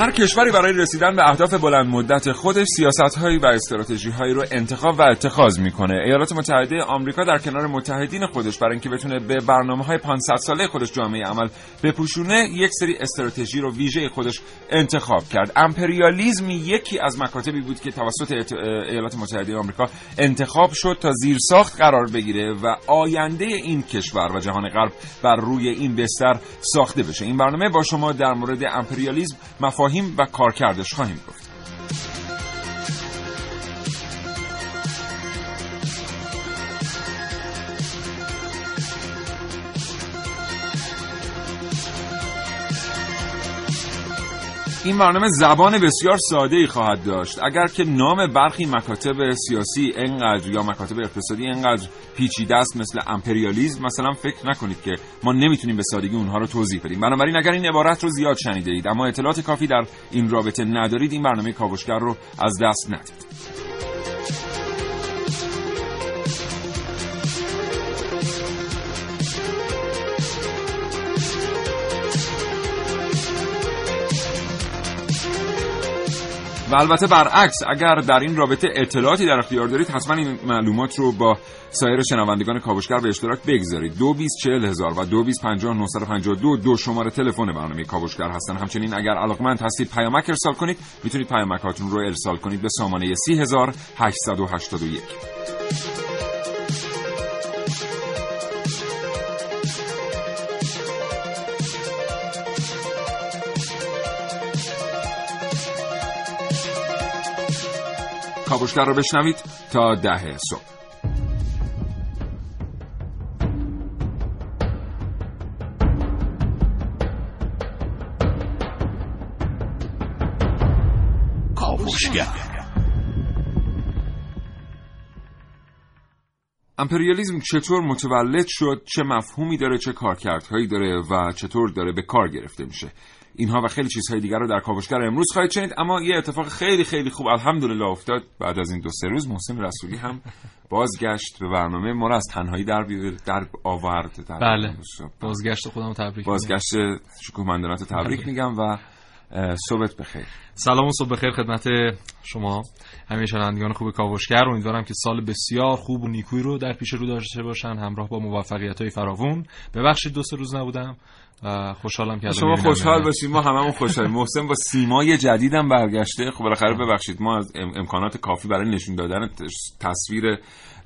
هر کشوری برای رسیدن به اهداف بلند مدت خودش سیاست هایی و استراتژی هایی رو انتخاب و اتخاذ می‌کنه. ایالات متحده آمریکا در کنار متحدین خودش برای اینکه بتونه به برنامه های 500 ساله خودش جامعه عمل بپوشونه یک سری استراتژی رو ویژه خودش انتخاب کرد. امپریالیزم یکی از مکاتبی بود که توسط ایالات متحده آمریکا انتخاب شد تا زیر ساخت قرار بگیره و آینده این کشور و جهان غرب بر روی این بستر ساخته بشه. این برنامه با شما در مورد امپریالیزم مفاهیم مفاهیم و کارکردش خواهیم گفت. این برنامه زبان بسیار ساده ای خواهد داشت. اگر که نام برخی مکاتب سیاسی انقدر یا مکاتب اقتصادی انقدر پیچیده است مثل امپریالیزم مثلا فکر نکنید که ما نمی‌تونیم به سادگی اونها رو توضیح بدیم. بنابراین اگر این عبارت رو زیاد شنیده اید اما اطلاعات کافی در این رابطه ندارید این برنامه کاوشگر رو از دست ندید. و البته برعکس اگر در این رابطه اطلاعاتی در اختیار دارید حتما این معلومات رو با سایر شنوندگان کاوشگر به اشتراک بگذارید. دو هزار و دو دو دو شماره تلفن برنامه کاوشگر هستن. همچنین اگر علاقمند هستید پیامک ارسال کنید می‌تونید پیامکاتون رو ارسال کنید به سامانه یک. کاوشگر رو بشنوید تا ده صبح. کاوشگر. امپریالیزم چطور متولد شد چه مفهومی داره چه کارکردهایی داره و چطور داره به کار گرفته میشه؟ اینها و خیلی چیزهای دیگر رو در کاوشگر امروز خواهید شنید. اما یه اتفاق خیلی خیلی خوب الحمدلله افتاد. بعد از این دو سه روز محسن رسولی هم بازگشت به برنامه ما از تنهایی در در آورد. در بله. بازگشت خودم تبریک بازگشت شکوهمندانات تبریک میگم و صبحت بخیر. سلام و صبح بخیر خدمت شما. همه شنوندگان خوب کاوشگر امیدوارم که سال بسیار خوب و نیکویی رو در پیش رو داشته باشن همراه با موفقیت های فراوون. ببخشید دو سه روز نبودم. خوشحالم که شما خوشحال باشید ما هممون خوشحالیم. محسن با سیمای جدیدم برگشته. خب بالاخره ببخشید ما از امکانات کافی برای نشون دادن تصویر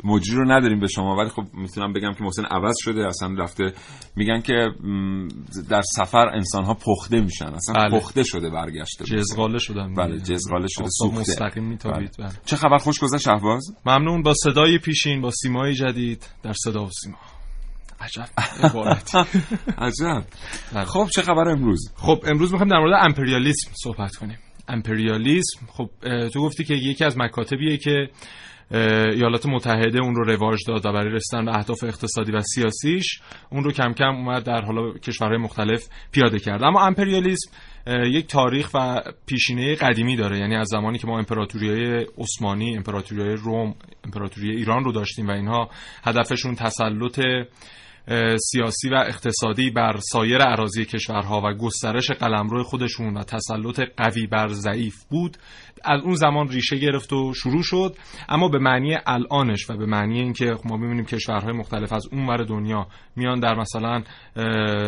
مجری رو نداریم به شما ولی خب می‌تونم بگم که محسن عوض شده اصلا رفته. میگن که در سفر انسان ها پخته میشن اصلا بله. پخته شده برگشته جزغاله شدن بله جزغاله شده سوخته. مستقیم میتابید. بله. چه خبر؟ خوش گذشت شهباز؟ ممنون. با صدای پیشین با سیمای جدید در صدا و سیما. عجب. عجب. بله. خب چه خبر امروز؟ خب امروز می‌خوایم در مورد امپریالیسم صحبت کنیم. امپریالیسم خب تو گفتی که یکی از مکاتبیه که ایالات متحده اون رو رواج داد و برای رسیدن به اهداف اقتصادی و سیاسیش اون رو کم کم اومد در حالا کشورهای مختلف پیاده کرد. اما امپریالیسم یک تاریخ و پیشینه قدیمی داره. یعنی از زمانی که ما امپراتوری های عثمانی امپراتوری روم امپراتوری ایران رو داشتیم و اینها هدفشون تسلط سیاسی و اقتصادی بر سایر اراضی کشورها و گسترش قلمرو خودشون و تسلط قوی بر ضعیف بود. از اون زمان ریشه گرفت و شروع شد. اما به معنی الانش و به معنی اینکه ما می‌بینیم کشورهای مختلف از اون ور دنیا میان در مثلا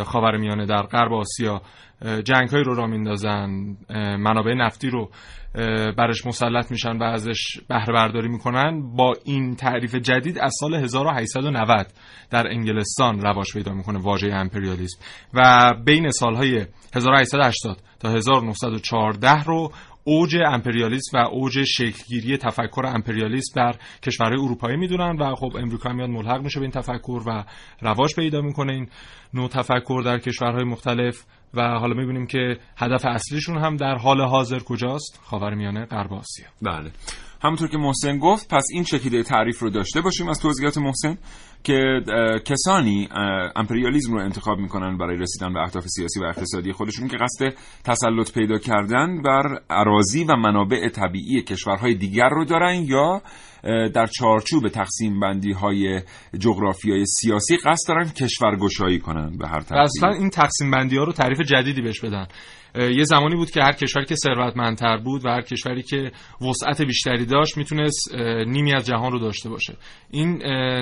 خاورمیانه در غرب آسیا جنگ های رو را میندازن منابع نفتی رو برش مسلط میشن و ازش بهره برداری می‌کنن. با این تعریف جدید از سال 1890 در انگلستان رواج پیدا می‌کنه واژه امپریالیسم. و بین سالهای 1880 تا 1914 رو اوج امپریالیسم و اوج شکلگیری تفکر امپریالیسم در کشورهای اروپایی می‌دونن و خب امریکا میاد ملحق میشه به این تفکر و رواج پیدا می‌کنه. این نوع تفکر در کشورهای مختلف و حالا می‌بینیم که هدف اصلیشون هم در حال حاضر کجاست. خاورمیانه غرب آسیا. بله. همونطور که محسن گفت پس این چکیده تعریف رو داشته باشیم از توضیحات محسن که کسانی امپریالیزم رو انتخاب می‌کنن برای رسیدن به اهداف سیاسی و اقتصادی خودشون که قصد تسلط پیدا کردن بر اراضی و منابع طبیعی کشورهای دیگر رو دارن یا در چارچوب تقسیم بندی های جغرافیای سیاسی قصد دارن کشورگشایی کنن به هر ترتیب اصلا این تقسیم بندی ها رو تعریف جدیدی بهش بدن. یه زمانی بود که هر کشوری که ثروتمندتر بود و هر کشوری که وسعت بیشتری داشت می‌تونست نیمی از جهان رو داشته باشه. این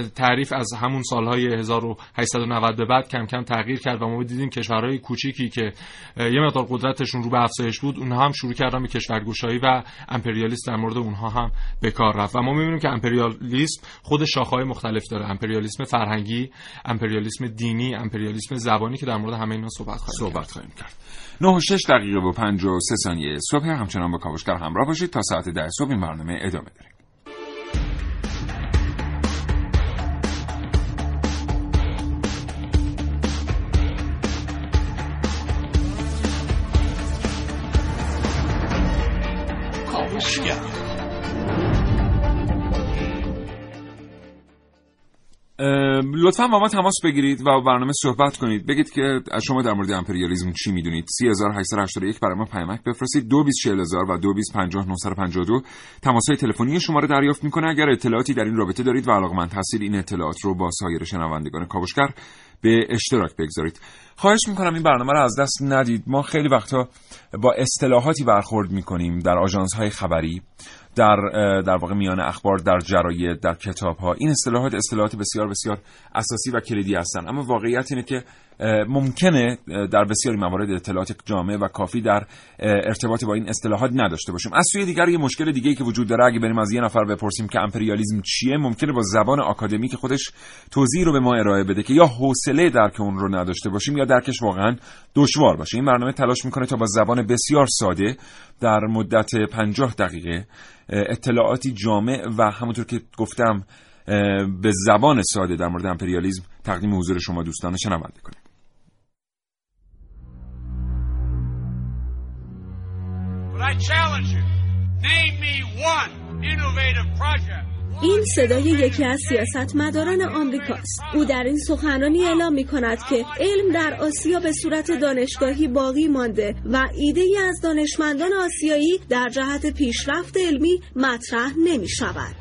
تعریف از همون سالهای 1890 به بعد کم کم تغییر کرد و ما دیدیم کشورهای کوچیکی که یه مقدار قدرتشون رو به افزایش بود اونها هم شروع کردن به کشورگشایی و امپریالیسم در مورد اونها هم به کار رفت. و ما می‌بینیم که امپریالیسم خود شاخه‌های مختلف داره. امپریالیسم فرهنگی امپریالیسم دینی امپریالیسم زبانی که در مورد همه اینا صحبت خواهیم صحبت خواهیم کرد. 9 و 6 دقیقه و 53 ثانیه صبح. همچنان با کاوشگر همراه باشید تا ساعت 10 صبح این برنامه ادامه داریم لطفا با ما تماس بگیرید و برنامه صحبت کنید. بگید که از شما در مورد امپریالیسم چی می‌دونید. 3881 برای ما پیامک بفرستید. 224000 و 225952 تماس های تلفنی شما رو دریافت می‌کنه. اگر اطلاعاتی در این رابطه دارید و علاقمند هستید این اطلاعات رو با سایر شنوندگان کاوشگر به اشتراک بگذارید. خواهش می‌کنم این برنامه رو از دست ندید. ما خیلی وقتا با اصطلاحاتی برخورد می‌کنیم در آژانس های خبری. در در واقع میان اخبار در جراید در کتاب ها این اصطلاحات اصطلاحات بسیار بسیار اساسی و کلیدی هستند اما واقعیت اینه که ممکنه در بسیاری موارد اطلاعات جامع و کافی در ارتباط با این اصطلاحات نداشته باشیم. از سوی دیگر یه مشکل دیگه که وجود داره اگه بریم از یه نفر بپرسیم که امپریالیسم چیه ممکنه با زبان آکادمیک خودش توضیح رو به ما ارائه بده که یا حوصله درک اون رو نداشته باشیم یا درکش واقعا دشوار باشه. این برنامه تلاش می‌کنه تا با زبان بسیار ساده در مدت 50 دقیقه اطلاعاتی جامع و همونطور که گفتم به زبان ساده در مورد امپریالیزم تقدیم حضور شما دوستان شنونده این صدای یکی از سیاستمداران آمریکاست. او در این سخنرانی اعلام می کند که علم در آسیا به صورت دانشگاهی باقی مانده و ایده ای از دانشمندان آسیایی در جهت پیشرفت علمی مطرح نمی شود.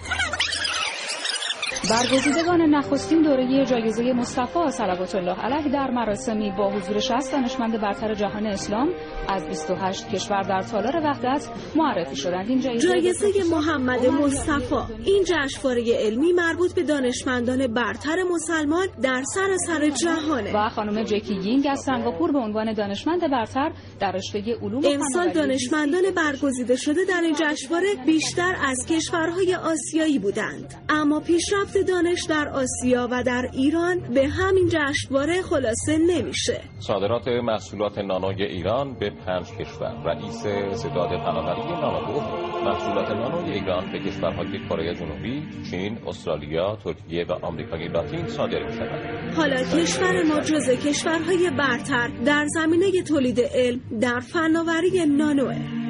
برگزیدگان نخستین دوره جایزه مصطفی صلوات الله علیه در مراسمی با حضور 60 دانشمند برتر جهان اسلام از 28 کشور در تالار وحدت معرفی شدند این جایزه, جایزه محمد مصطفی. این جشنواره علمی مربوط به دانشمندان برتر مسلمان در سراسر جهانه. و خانم جکی یینگ از سنگاپور به عنوان دانشمند برتر در رشته علوم امسال دانشمندان برگزیده شده در این جشنواره بیشتر از کشورهای آسیایی بودند. اما پیشرفت دانش در آسیا و در ایران به همین جشنواره خلاصه نمیشه. صادرات محصولات نانوی ایران به پنج کشور. رئیس ستاد فناوری نانو محصولات نانوی ایران به کشورهای کره جنوبی چین استرالیا ترکیه و آمریکای لاتین صادر می شود حالا کشور ما جزء کشورهای برتر در زمینه تولید علم در فناوری نانوه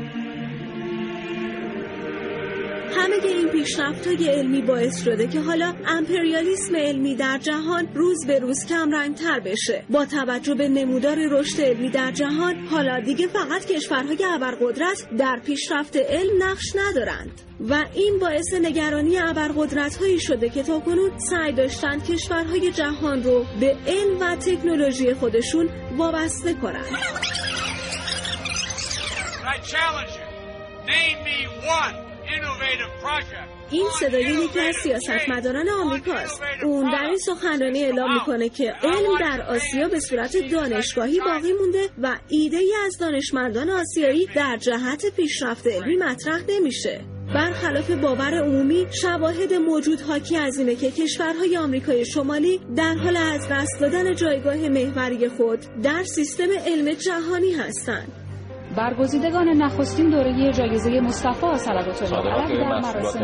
همه این پیشرفت های علمی باعث شده که حالا امپریالیسم علمی در جهان روز به روز کم تر بشه. با توجه به نمودار رشد علمی در جهان حالا دیگه فقط کشورهای ابرقدرت در پیشرفت علم نقش ندارند. و این باعث نگرانی ابرقدرت هایی شده که تاکنون سعی داشتند کشورهای جهان رو به علم و تکنولوژی خودشون وابسته کنند. این صدای یکی از سیاستمداران آمریکاست. اون در این سخنرانی اعلام می‌کنه که علم در آسیا به صورت دانشگاهی باقی مونده و ایده ای از دانشمندان آسیایی در جهت پیشرفت علمی مطرح نمیشه. برخلاف باور عمومی شواهد موجود حاکی از اینه که کشورهای آمریکای شمالی در حال از دست دادن جایگاه محوری خود در سیستم علم جهانی هستند. برگزیدگان نخستین دوره جایزه مصطفی صلوات الله علیه در مراسم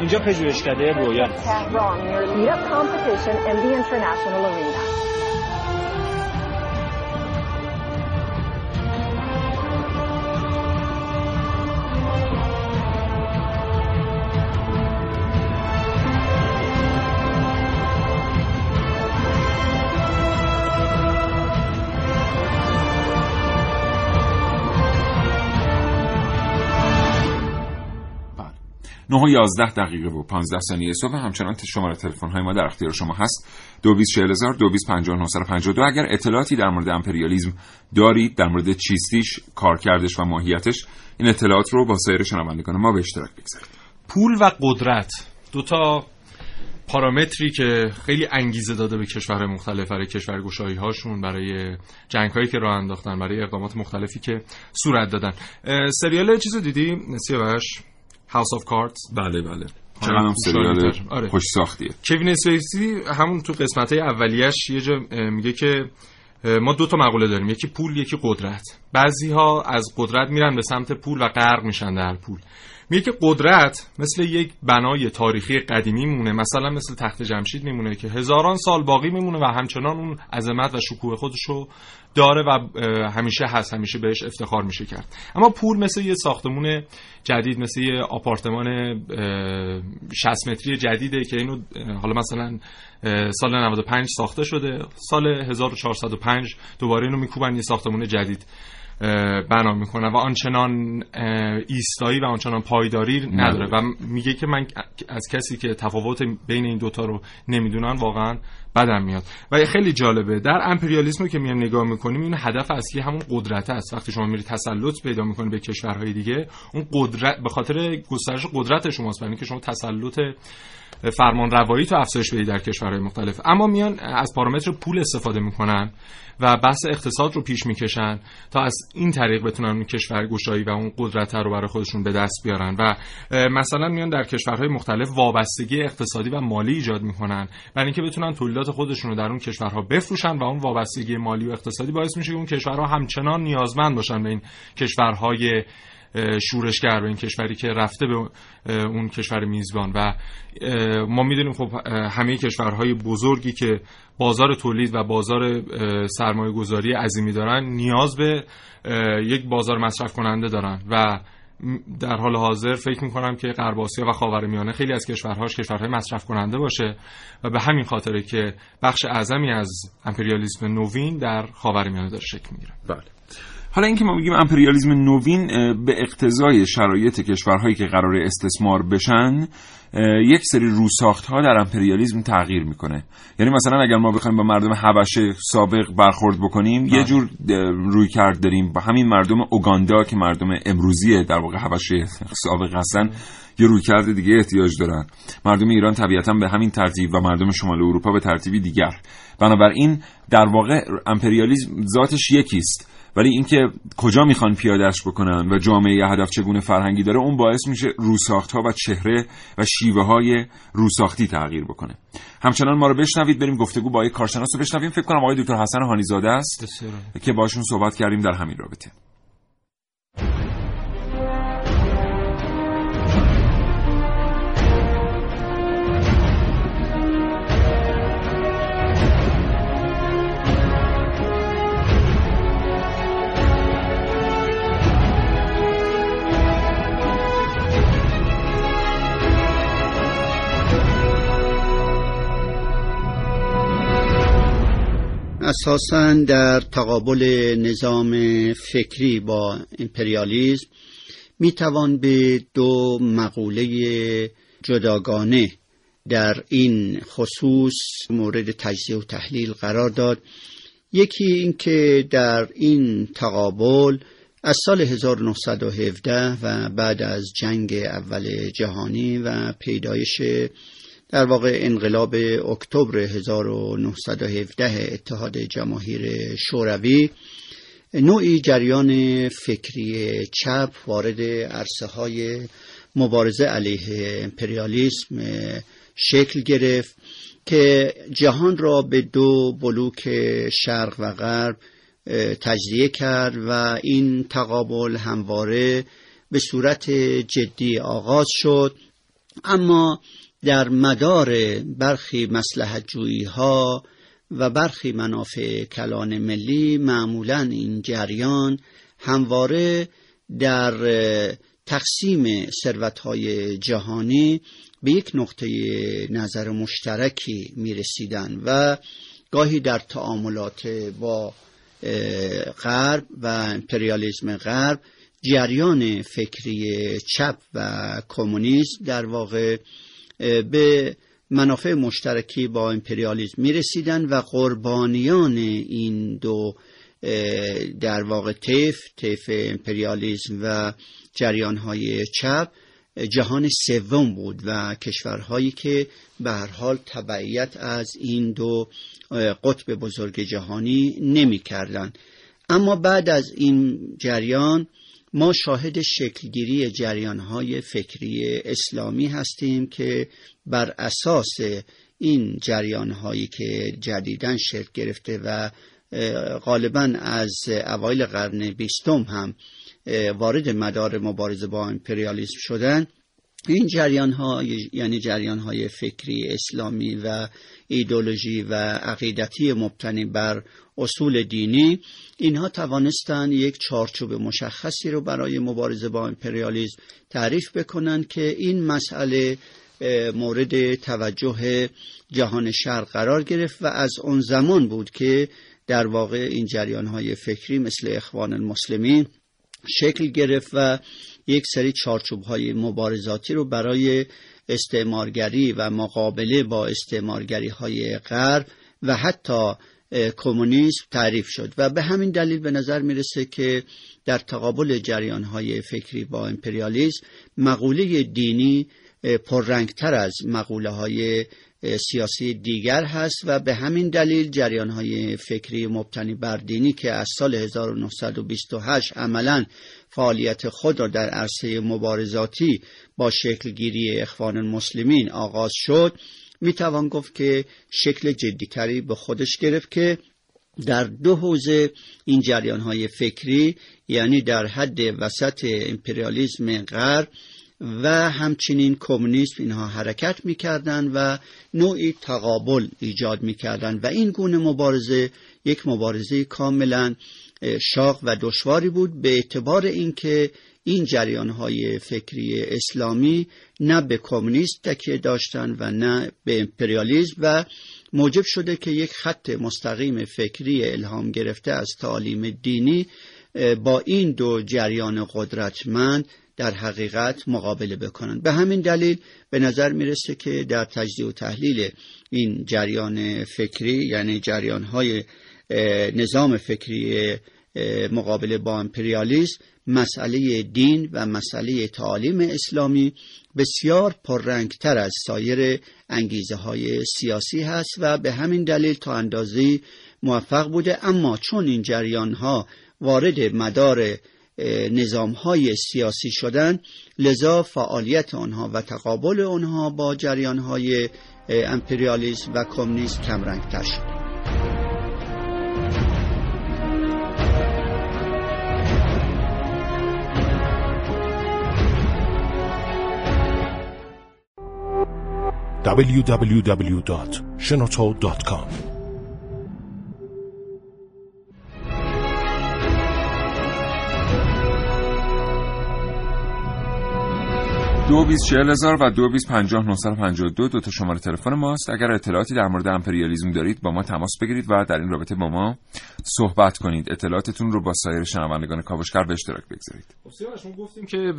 اینجا پژوهشکده رویان Tehran 9 و 11 دقیقه و 15 ثانیه صبح. همچنان شماره تلفن های ما در اختیار شما هست. 224000 225952 اگر اطلاعاتی در مورد امپریالیزم دارید در مورد چیستیش کارکردش و ماهیتش این اطلاعات رو با سایر شنوندگان ما به اشتراک بگذارید. پول و قدرت دوتا پارامتری که خیلی انگیزه داده به کشورهای مختلف برای کشورگشایی هاشون برای جنگ هایی که راه انداختن برای اقدامات مختلفی که صورت دادن. سریال چیزو دیدی؟ سیاوش؟ House of Cards بله بله. چقدر هم سریال. آره. خوش ساختیه. کوین اسپیسی همون تو قسمت های اولیش یه جا میگه که ما دو تا مقوله داریم. یکی پول یکی قدرت. بعضی ها از قدرت میرن به سمت پول و غرق میشن در پول. میگه که قدرت مثل یک بنای تاریخی قدیمی مونه مثلا مثل تخت جمشید میمونه که هزاران سال باقی میمونه و همچنان اون عظمت و شکوه خودش رو داره و همیشه هست همیشه بهش افتخار میشه کرد. اما پول مثل یه ساختمون جدید مثل یه آپارتمان اه، 60 متری جدیده که اینو حالا مثلا سال 95 ساخته شده. سال 1405 دوباره اینو میکوبن یه ساختمون جدید. بنا می‌کنن و آنچنان ایستایی و آنچنان پایداری نداره. و میگه که من از کسی که تفاوت بین این دوتا رو نمی‌دونن واقعا بدم میاد. و خیلی جالبه در امپریالیسم که میایم نگاه می‌کنیم این هدف اصلی همون قدرت است. وقتی شما میرید تسلط پیدا می‌کنید به کشورهای دیگه اون قدرت به خاطر گسترش قدرت شماست برای اینکه شما تسلط فرمان روایی تو افزایش بدید در کشورهای مختلف. اما میان از پارامتر پول استفاده می‌کنن. و بحث اقتصاد رو پیش می‌کشن تا از این طریق بتونن اون کشور گشایی و اون قدرت رو برای خودشون به دست بیارن. و مثلا میان در کشورهای مختلف وابستگی اقتصادی و مالی ایجاد می‌کنن. برای اینکه بتونن تولیدات خودشون رو در اون کشورها بفروشن و اون وابستگی مالی و اقتصادی باعث میشه که اون کشورها همچنان نیازمند باشن به این کشورهای شورشگر به این کشوری که رفته به اون کشور میزبان. و ما می‌دونیم خب همه کشورهای بزرگی که بازار تولید و بازار سرمایه گذاری عظیمی دارن نیاز به یک بازار مصرف کننده دارن. و در حال حاضر فکر می‌کنم که غرب و خاورمیانه خیلی از کشورهاش کشورهای مصرف کننده باشه. و به همین خاطره که بخش اعظمی از امپریالیسم نوین در خاورمیانه داره شکل می‌گیره. بله. حالا اینکه ما میگیم امپریالیسم نوین به اقتضای شرایط کشورهایی که قرار استثمار بشن یک سری روساخت ها در امپریالیسم تغییر می‌کنه. یعنی مثلا اگر ما بخوایم با مردم حبشه سابق برخورد بکنیم یه جور روی کرد داریم. با همین مردم اوگاندا که مردم امروزی در واقع حبشه سابق هستن یه رویکرد دیگه احتیاج دارن. مردم ایران طبیعتا به همین ترتیب و مردم شمال اروپا به ترتیبی دیگر. بنابراین در واقع امپریالیسم ذاتش یکیست. ولی اینکه کجا می‌خوان پیادش بکنن و جامعه هدف چگونه فرهنگی داره اون باعث میشه روساخت ها و چهره و شیوه های روساختی تغییر بکنه. همچنان ما رو بشنوید بریم گفتگو با یک کارشناس رو بشنویم. فکر کنم آقای دکتر حسن هانیزاده است که باشون صحبت کردیم در همین رابطه. اساسا در تقابل نظام فکری با امپریالیزم می توان به دو مقوله جداگانه در این خصوص مورد تجزیه و تحلیل قرار داد. یکی اینکه در این تقابل از سال 1917 و بعد از جنگ اول جهانی و پیدایش در واقع انقلاب اکتبر 1917 اتحاد جماهیر شوروی نوعی جریان فکری چپ وارد عرصه های مبارزه علیه امپریالیسم شکل گرفت که جهان را به دو بلوک شرق و غرب تجزیه کرد و این تقابل همواره به صورت جدی آغاز شد. اما در مدار برخی مسلحت جویی ها و برخی منافع کلان ملی معمولا این جریان همواره در تقسیم ثروتهای جهانی به یک نقطه نظر مشترکی می رسیدن و گاهی در تعاملات با غرب و امپریالیزم غرب جریان فکری چپ و کمونیسم در واقع به منافع مشترکی با امپریالیسم می رسیدن و قربانیان این دو در واقع تیف تیف امپریالیزم و جریان های چپ جهان سوم بود و کشورهایی که به هر حال تبعیت از این دو قطب بزرگ جهانی نمی کردن. اما بعد از این جریان ما شاهد شکلگیری جریانهای فکری اسلامی هستیم که بر اساس این جریانهایی که جدیدن شکل گرفته و غالبا از اوایل قرن بیستم هم وارد مدار مبارزه با امپریالیسم شدن این جریان ها یعنی جریان های فکری اسلامی و ایدولوژی و عقیدتی مبتنی بر اصول دینی اینها توانستند یک چارچوب مشخصی رو برای مبارزه با امپریالیسم تعریف بکنند که این مسئله مورد توجه جهان شرق قرار گرفت و از اون زمان بود که در واقع این جریان های فکری مثل اخوان المسلمین شکل گرفت و یک سری چارچوب های مبارزاتی رو برای استعمارگری و مقابله با استعمارگری های غرب و حتی کمونیسم تعریف شد و به همین دلیل به نظر می‌رسه که در تقابل جریان های فکری با امپریالیسم مقوله دینی پررنگتر از مقوله های سیاسی دیگر هست و به همین دلیل جریان های فکری مبتنی بر دینی که از سال 1928 عملا فعالیت خود را در عرصه مبارزاتی با شکلگیری اخوان المسلمین آغاز شد. می توان گفت که شکل جدیتری به خودش گرفت که در دو حوزه این جریان های فکری یعنی در حد وسط امپریالیزم غرب و همچنین کمونیسم اینها حرکت می‌کردند و نوعی تقابل ایجاد می‌کردند و این گونه مبارزه یک مبارزه کاملا شاق و دشواری بود به اعتبار اینکه این جریان های فکری اسلامی نه به کمونیست تکیه داشتند و نه به امپریالیزم و موجب شده که یک خط مستقیم فکری الهام گرفته از تعالیم دینی با این دو جریان قدرتمند در حقیقت مقابله بکنند. به همین دلیل به نظر می‌رسه که در تجزیه و تحلیل این جریان فکری یعنی جریان های نظام فکری مقابله با امپریالیسم مسئله دین و مسئله تعالیم اسلامی بسیار پررنگتر از سایر انگیزه های سیاسی هست و به همین دلیل تا اندازه موفق بوده. اما چون این جریان ها وارد مدار نظام های سیاسی شدن لذا فعالیت آنها و تقابل آنها با جریان های امپریالیسم و کمونیسم کمرنگتر شد. www.shenoto.com دو و دو دو. تا شماره تلفن ماست. اگر اطلاعاتی در مورد امپریالیزم دارید با ما تماس بگیرید و در این رابطه با ما صحبت کنید. اطلاعاتتون رو با سایر شنوندگان کاوشگر به اشتراک بگذارید. خب گفتیم که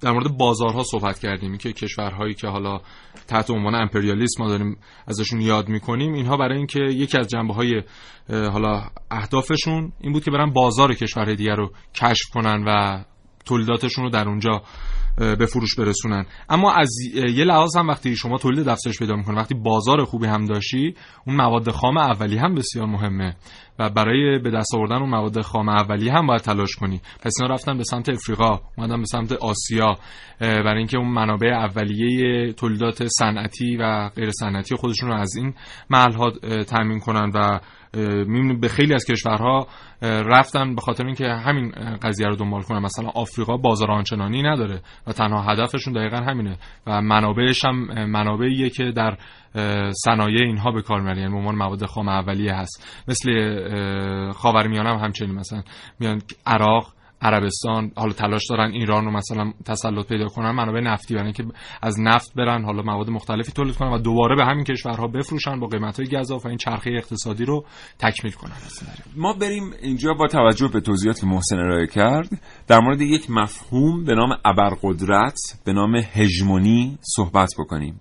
در مورد بازارها صحبت کردیم. که کشورهایی که حالا تحت عنوان امپریالیسم ما داریم ازشون یاد می‌کنیم اینها برای اینکه یکی از جنبه های حالا اهدافشون این بود که برن بازار کشورهای دیگر رو کشف کنن و تولیداتشون رو در اونجا به فروش برسونن. اما از یه لحاظ هم وقتی شما تولید افزایش پیدا می‌کنه وقتی بازار خوبی هم داشتی اون مواد خام اولی هم بسیار مهمه. و برای به دست آوردن اون مواد خام اولیه هم باید تلاش کنی. پس اینا رفتن به سمت افریقا اومدن به سمت آسیا. برای اینکه اون منابع اولیه تولیدات صنعتی و غیر صنعتی خودشون رو از این محل ها تامین کنن و می‌بینیم به خیلی از کشورها رفتن به خاطر اینکه همین قضیه رو دنبال کنن. مثلا آفریقا بازار آنچنانی نداره. و تنها هدفشون دقیقا همینه. و منابعش هم منابعیه که در صنایع اینها به کار می‌برن. یعنی عنوان مواد خام اولیه هست. مثل خاورمیانه هم همچنین. مثلا میان عراق عربستان حالا تلاش دارن ایران رو مثلا تسلط پیدا کنن منابع نفتی برن که از نفت برن حالا مواد مختلفی تولید کنن و دوباره به همین کشورها بفروشن با قیمت های گزاف و این چرخه اقتصادی رو تکمیل کنن. ما بریم اینجا با توجه به توضیحاتی که محسن ارائه کرد در مورد یک مفهوم به نام ابرقدرت به نام هژمونی صحبت بکنیم.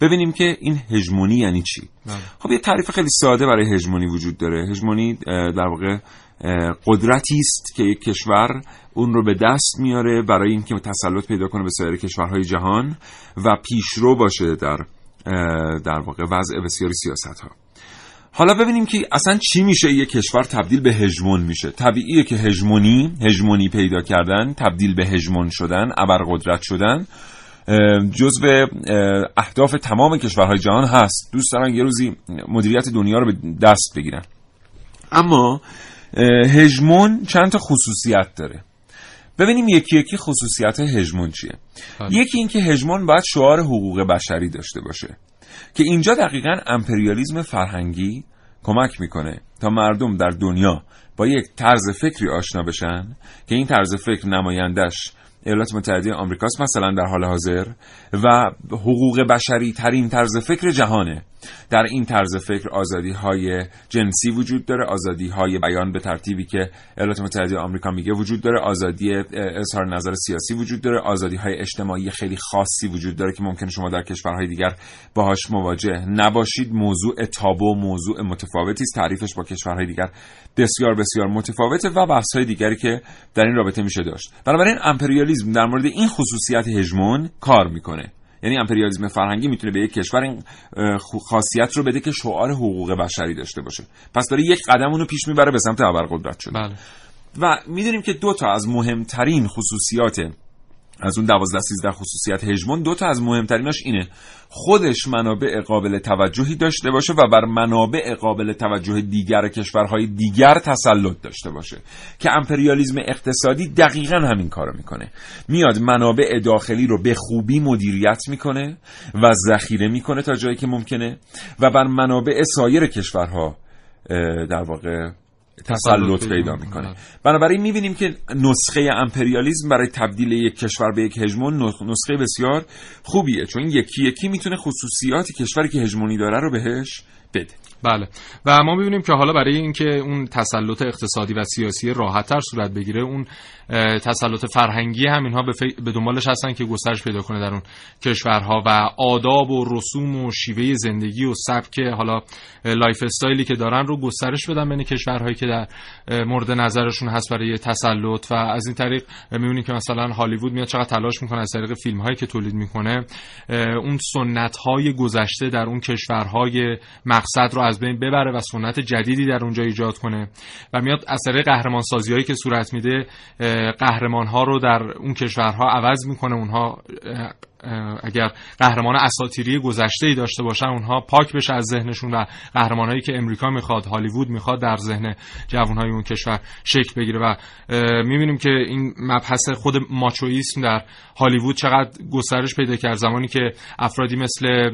ببینیم که این هژمونی یعنی چی؟ بله. خب یه تعریف خیلی ساده برای هژمونی وجود داره. هژمونی در واقع قدرتی است که یک کشور اون رو به دست میاره برای اینکه تسلط پیدا کنه به سایر کشورهای جهان و پیشرو باشه در در واقع وضع بسیاری سیاست ها حالا ببینیم که اصلا چی میشه یک کشور تبدیل به هژمون میشه. طبیعیه که هژمونی هژمونی پیدا کردن تبدیل به هژمون شدن ابرقدرت شدن جزء اهداف تمام کشورهای جهان هست. دوست دارن یه روزی مدیریت دنیا رو به دست بگیرن. اما هژمون چند تا خصوصیت داره. ببینیم یکی یکی خصوصیت هژمون چیه. بله. یکی اینکه هژمون باید شعار حقوق بشری داشته باشه که اینجا دقیقا امپریالیزم فرهنگی کمک می‌کنه تا مردم در دنیا با یک طرز فکری آشنا بشن که این طرز فکر نمایندش ایالات متحده آمریکاست مثلا در حال حاضر و حقوق بشری ترین طرز فکر جهانه. در این طرز فکر آزادی های جنسی وجود داره آزادی های بیان به ترتیبی که ایالات متحده آمریکا میگه وجود داره آزادی اظهار نظر سیاسی وجود داره آزادی های اجتماعی خیلی خاصی وجود داره که ممکن شما در کشورهای دیگر باهاش مواجه نباشید. موضوع تابو موضوع متفاوتی است. تعریفش با کشورهای دیگر بسیار بسیار متفاوته و بحث های دیگری که در این رابطه میشه داشت. بنابراین امپریالیسم در مورد این خصوصیت هژمون کار می‌کنه. یعنی امپریالیسم فرهنگی می‌تونه به یک کشور این خاصیت رو بده که شعار حقوق بشری داشته باشه پس داره یک قدم اونو پیش می‌بره به سمت ابرقدرت شده بله. و می‌دونیم که دو تا از مهمترین خصوصیات از اون دوازده سیزده خصوصیت هژمون دو تا از مهمتریناش اینه. خودش منابع قابل توجهی داشته باشه و بر منابع قابل توجه دیگر کشورهای دیگر تسلط داشته باشه که امپریالیزم اقتصادی دقیقا همین کارو می‌کنه. میاد منابع داخلی رو به خوبی مدیریت می‌کنه و ذخیره می‌کنه تا جایی که ممکنه و بر منابع سایر کشورها در واقع تسلط پیدا می‌کنه. بنابراین می‌بینیم که نسخه امپریالیزم برای تبدیل یک کشور به یک هژمون نسخه بسیار خوبیه چون یکی یکی می‌تونه خصوصیات کشوری که هژمونی داره رو بهش بده. بله. و ما می‌بینیم که حالا برای اینکه اون تسلط اقتصادی و سیاسی راحتتر صورت بگیره اون تسلط فرهنگی هم اینها به, دنبالش هستن که گسترش پیدا کنه در اون کشورها و آداب و رسوم و شیوه زندگی و سبک حالا lifestyle ی که دارن رو گسترش بدن بین کشورهایی که در مورد نظرشون هست برای تسلط. و از این طریق می‌بینیم که مثلا هالیوود میاد چقدر تلاش می‌کنه از طریق فیلم هایی که تولید می‌کنه اون سنت های گذشته در اون کشورهای مقصد رو از بین ببره و سنت جدیدی در اونجا ایجاد کنه و میاد طریق قهرمان سازی هایی که صورت میده قهرمان ها رو در اون کشورها عوض می‌کنه. اونها اگر قهرمان اساطیری گذشته ای داشته باشن اونها پاک بشه از ذهنشون و قهرمانهایی که امریکا می‌خواد هالیوود می‌خواد در ذهن جوانهای اون کشور شکل بگیره. و می‌بینیم که این مبحث خود ماچویسم در هالیوود چقدر گسترش پیدا کرد. زمانی که افرادی مثل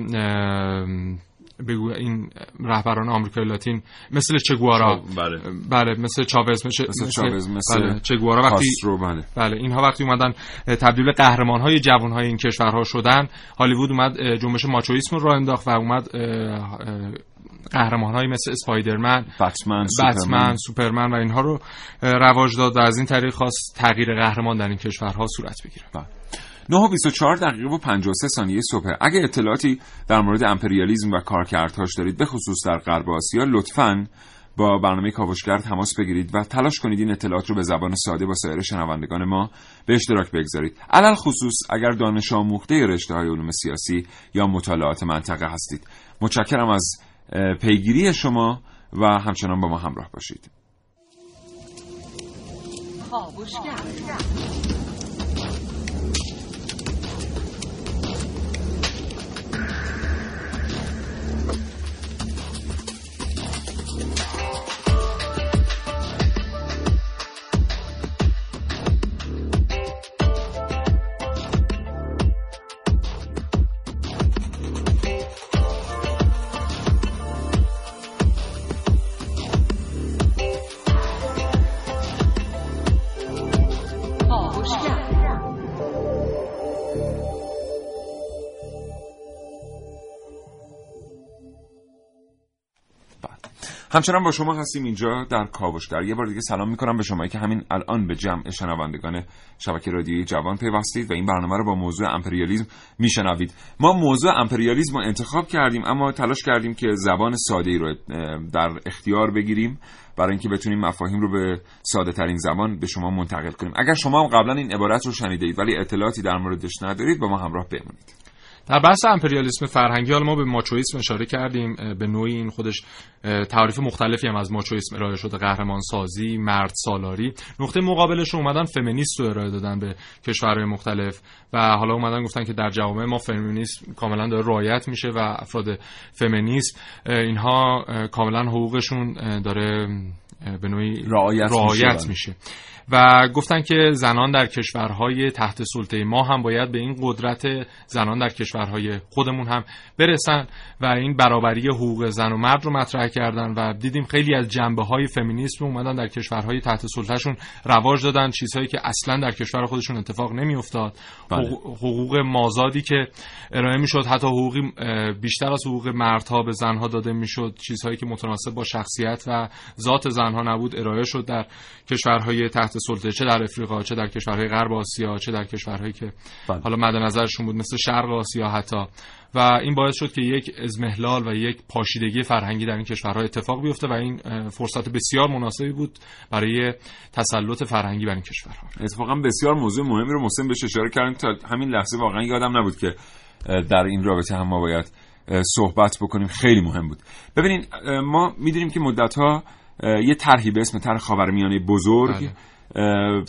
بگو این رهبران آمریکای لاتین مثل چگوارا بله بله مثل چاوز مثل, مثل چاوز مثل بله. چگوارا وقتی بله. بله اینها وقتی اومدن تبدیل قهرمان های جوان های این کشورها شدن هالیوود اومد جنبش ماچویسم رو انداخت و اومد قهرمان های مثل اسپایدرمن بتمن سوپرمن. سوپرمن و اینها رو رواج داد و از این طریق خواست تغییر قهرمان در این کشورها صورت بگیره بله. 9 و 24 دقیقه و 53 ثانیه صبح. اگه اطلاعاتی در مورد امپریالیزم و کارکردهاش دارید به خصوص در غرب آسیا لطفاً با برنامه کاوشگر تماس بگیرید و تلاش کنید این اطلاعات رو به زبان ساده با سایر شنوندگان ما به اشتراک بگذارید. علل خصوص اگر دانش آموخته رشته های علوم سیاسی یا مطالعات منطقه هستید. متشکرم از پیگیری شما و همچنان با ما همراه باشید. همچنان با شما هستیم اینجا در کاوشگر. یه بار دیگه سلام می‌کنم به شما که همین الان به جمع شنوندگان شبکه رادیویی جوان پیوستید و این برنامه رو با موضوع امپریالیزم میشنوید. ما موضوع امپریالیزم رو انتخاب کردیم اما تلاش کردیم که زبان ساده ای رو در اختیار بگیریم برای اینکه بتونیم مفاهیم رو به ساده ترین زبان به شما منتقل کنیم. اگر شما هم قبلا این عبارت رو شنیدید ولی اطلاعاتی در موردش ندارید با ما همراه بمونید. در بحث امپریالیسم فرهنگی حالا ما به ماچویسم اشاره کردیم به نوعی این خودش تعریف مختلفی هم از ماچویسم ارائه شده قهرمان سازی مرد سالاری نقطه مقابلش اومدن فمینیست رو ارائه دادن به کشورهای مختلف و حالا اومدن گفتن که در جوامع ما فمینیسم کاملا داره رعایت میشه و افراد فمینیست اینها کاملا حقوقشون داره به نوعی رعایت, رعایت میشه, میشه. و گفتن که زنان در کشورهای تحت سلطه ما هم باید به این قدرت زنان در کشورهای خودمون هم برسن و این برابری حقوق زن و مرد رو مطرح کردن و دیدیم خیلی از جنبه های فمینیسم اومدن در کشورهای تحت سلطهشون رواج دادن چیزهایی که اصلا در کشور خودشون اتفاق نمیافتاد بله. حقوق مازادی که ارائه می‌شد حتی حقوقی بیشتر از حقوق مردها به زنها داده می‌شد چیزهایی که متناسب با شخصیت و ذات زنها نبود ارائه شد در کشورهای تحت سلطه چه در افریقا چه در کشورهای غرب آسیا چه در کشورهایی که بله. حالا مد نظرشون بود مثل شرق آسیا حتی و این باعث شد که یک ازمهلال و یک پاشیدگی فرهنگی در این کشورها اتفاق بیفته و این فرصت بسیار مناسبی بود برای تسلط فرهنگی بر این کشورها اتفاقا بسیار موضوع مهمی رو محسن بهش اشاره کردیم تا همین لحظه واقعا یادم نبود که در این رابطه هم ما باید صحبت بکنیم خیلی مهم بود ببینید ما می‌دونیم که مدت ها یه طرحی به اسم طرح خاورمیانه بزرگ بله.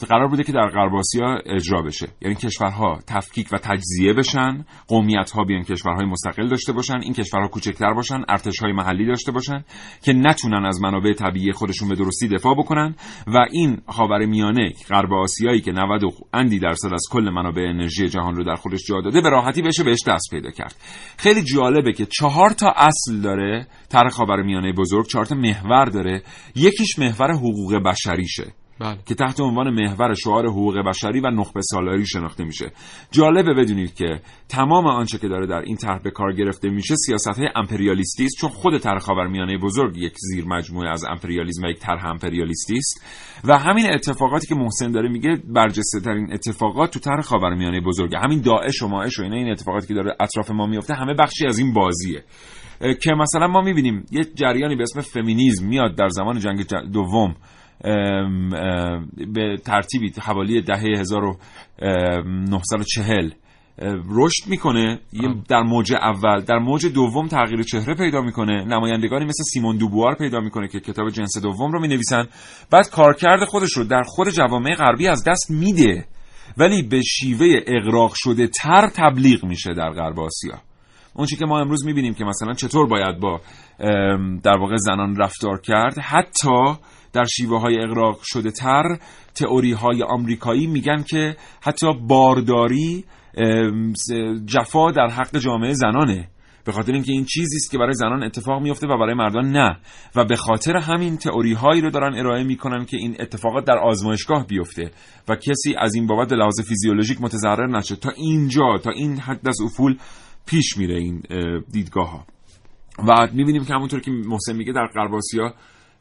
قرار بوده که در غرب آسیا اجرا بشه. یعنی کشورها تفکیک و تجزیه بشن قومیت ها بیان کشورهای مستقل داشته باشن این کشورها کوچکتر باشن ارتش های محلی داشته باشن که نتونن از منابع طبیعی خودشون به درستی دفاع بکنن و این خاور میانه غرب آسیایی که 90 اندی درصد از کل منابع انرژی جهان رو در خودش جا داده به راحتی بشه بهش دست پیدا کرد. خیلی جالبه که چهار تا اصل داره طرح خاور میانه بزرگ چهار تا محور داره. یکیش محور حقوق بشریشه بله. که تحت عنوان محور شعار حقوق بشری و نخبه سالاری شناخته میشه. جالبه بدونید که تمام آنچه که داره در این طرح به کار گرفته میشه سیاست های امپریالیستی است چون خود طرح خاورمیانه بزرگ یک زیر مجموعه از امپریالیسم و یک طرح امپریالیستی است. و همین اتفاقاتی که محسن داره میگه برجسته ترین اتفاقات تو طرح خاورمیانه بزرگ همین داعش و ماعش و این اتفاقاتی که داره اطراف ما میفته همه بخشی از این بازیه. که مثلا ما می‌بینیم یه جریانی به اسم فمینیزم میاد در زمان جنگ دوم. به ترتیبی حوالی دهه 1940 رشد می‌کنه. در موج اول در موج دوم تغییر چهره پیدا می‌کنه. نمایندگانی مثل سیمون دوبوار پیدا می‌کنه که کتاب جنس دوم رو می‌نویسن. بعد کارکرد خودش رو در خود جوامع غربی از دست میده. ولی به شیوه اقراق شده تر تبلیغ میشه در غرب آسیا. اون که ما امروز می‌بینیم که مثلا چطور باید با در واقع زنان رفتار کرد حتی در شیوه های اقراق شده تر تئوری های آمریکایی میگن که حتی بارداری جفا در حق جامعه زنانه. به خاطر اینکه این چیزی است که برای زنان اتفاق میفته و برای مردان نه. و به خاطر همین تئوری هایی رو دارن ارائه می‌کنن که این اتفاقات در آزمایشگاه بیفته و کسی از این بابت لحاظ فیزیولوژیک متضرر نشه تا اینجا تا این حد از افول پیش میره این دیدگاه ها و می‌بینیم که همونطور که محسن میگه در غرب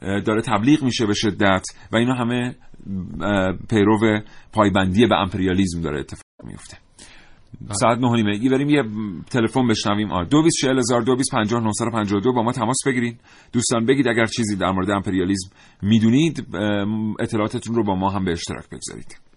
داره تبلیغ میشه به شدت و اینا همه پیرو پایبندی به امپریالیزم داره اتفاق میفته. ساعت نه نیمه بریم یه تلفن بشنویم. آ 224000 2250 با ما تماس بگیرید دوستان بگید اگر چیزی در مورد امپریالیزم می‌دونید اطلاعاتتون رو با ما هم به اشتراک بگذارید.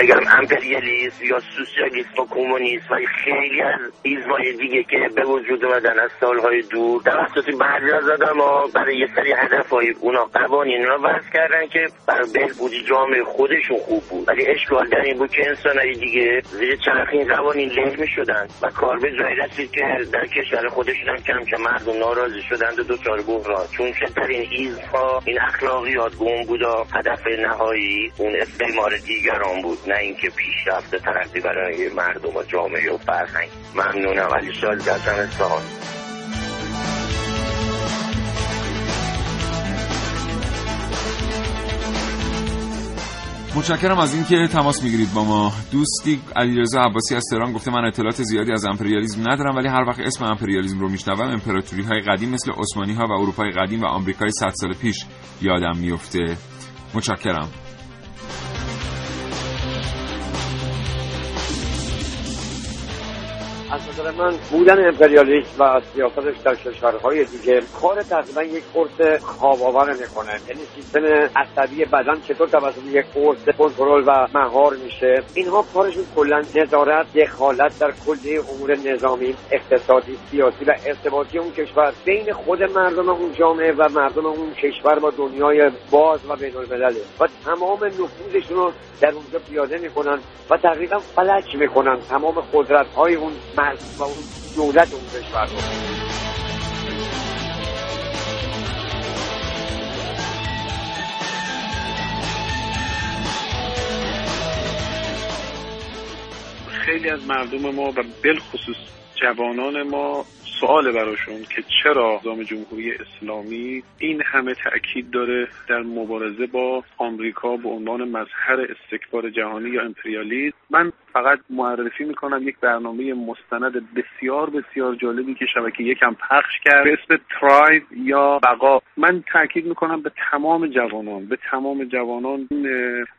بگم امپریالیسم یا سوسیالیسم و کمونیسم و خیلی از ایزمای دیگه که به وجود اومدن از سالهای دور توسط بعضی از ها برای یه سری هدفهای اونا قوانین را وضع کردن که بر بهبودی جامعه خودشون خوب بود. ولی اشکال در این بود که انسانهای دیگه زیر چرخ این قوانین له می‌شدن و کار به جایی رسید که در کشور خودشون کم که مردم ناراضی شدند و دچار بحران. چون این ایزها این اخلاقیات گم بودا هدف نهایی اون استعمار دیگران بود. نه اینکه پیشرفت ترقی برای مردم و جامعه و فرهنگ ممنونم علی شال جزم اصفهان متشکرم از اینکه تماس می‌گیرید با ما. دوستی علیرضا عباسی از تهران گفته من اطلاعات زیادی از امپریالیسم ندارم ولی هر وقت اسم امپریالیسم رو میشنوم امپراتوری های قدیم مثل عثمانی ها و اروپای قدیم و آمریکای 100 سال پیش یادم میفته متشکرم. از نظر من بودن امپریالیسم و سیاستش در کشورهای دیگه کار تقریبا یک قرص خواب آور می‌کنه. یعنی سیستم عصبی بدن چطور توسط یک قرص کنترل و مهار میشه؟ اینها کارشون کلا نظارت دخالت در کلی امور نظامی اقتصادی سیاسی و ارتباطی اون کشور. بین خود مردم اون جامعه و مردم اون کشور با دنیای باز و بین الملله و تمام نفوذشون رو در اونجا پیاده می‌کنن و تقریبا فلج می‌کنن. تمام قدرت های اون و اون دولت اون کشور رو. خیلی از مردم ما و بالخصوص جوانان ما سوال براشون که چرا نظام جمهوری اسلامی این همه تاکید داره در مبارزه با آمریکا به عنوان مظهر استکبار جهانی یا امپریالیسم؟ من فقط معرفی می‌کنم یک برنامه مستند بسیار بسیار جالبی که شبکه یکم پخش کرد. به اسم ترایو یا بقا. من تاکید می‌کنم به تمام جوانان به تمام جوانان این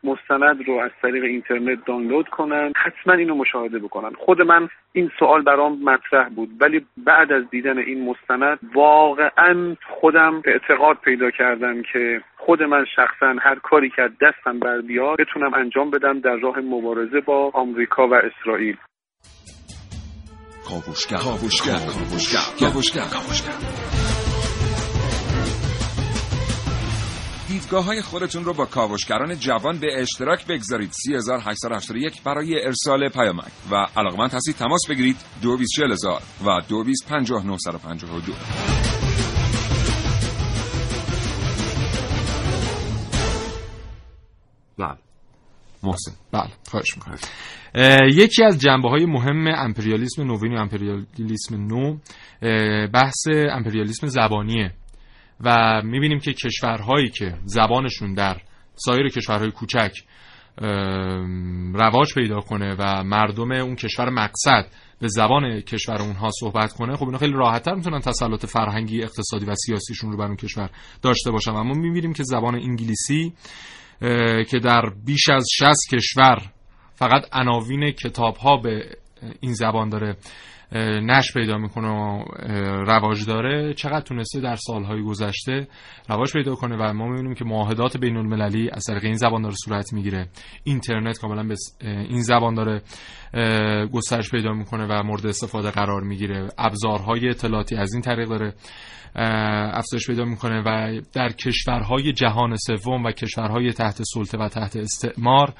مستند رو از طریق اینترنت دانلود کنن حتما اینو مشاهده بکنن. خود من این سوال برام مطرح بود ولی بعد از دیدن این مستند واقعا خودم اعتقاد پیدا کردم که خود من شخصا هر کاری که دستم بر بیاد بتونم انجام بدم در راه مبارزه با آمریکا و اسرائیل. کاوشگر کاوشگر کاوشگر کاوشگر. دیدگاه های خودتون رو با کاوشگران جوان به اشتراک بگذارید. 3881 برای ارسال پیامک. و علاقمند هستید تماس بگیرید. 224000 و 225952 بله. محسن. بله خواهش می‌کنم. یکی از جنبه های مهم امپریالیسم نوین و امپریالیسم نو بحث امپریالیسم زبانیه. و می‌بینیم که کشورهایی که زبانشون در سایر کشورهای کوچک رواج پیدا کنه و مردم اون کشور مقصد به زبان کشور اونها صحبت کنه خب اینا خیلی راحتتر می‌تونن تسلط فرهنگی اقتصادی و سیاسیشون رو بر اون کشور داشته باشن. اما می‌بینیم که زبان انگلیسی که در بیش از 60 کشور فقط عناوین کتاب ها به این زبان داره. نش پیدا می‌کنه و رواج داره چقدر تونسته در سالهای گذشته رواج پیدا کنه و ما می‌بینیم که معاهدات بین المللی از طریق این زبان داره صورت می‌گیره. اینترنت کاملا به این زبان داره گسترش پیدا می‌کنه و مورد استفاده قرار می‌گیره. ابزارهای اطلاعاتی از این طریق داره افزایش پیدا می‌کنه و در کشورهای جهان سوم و کشورهای تحت سلطه و تحت استعمار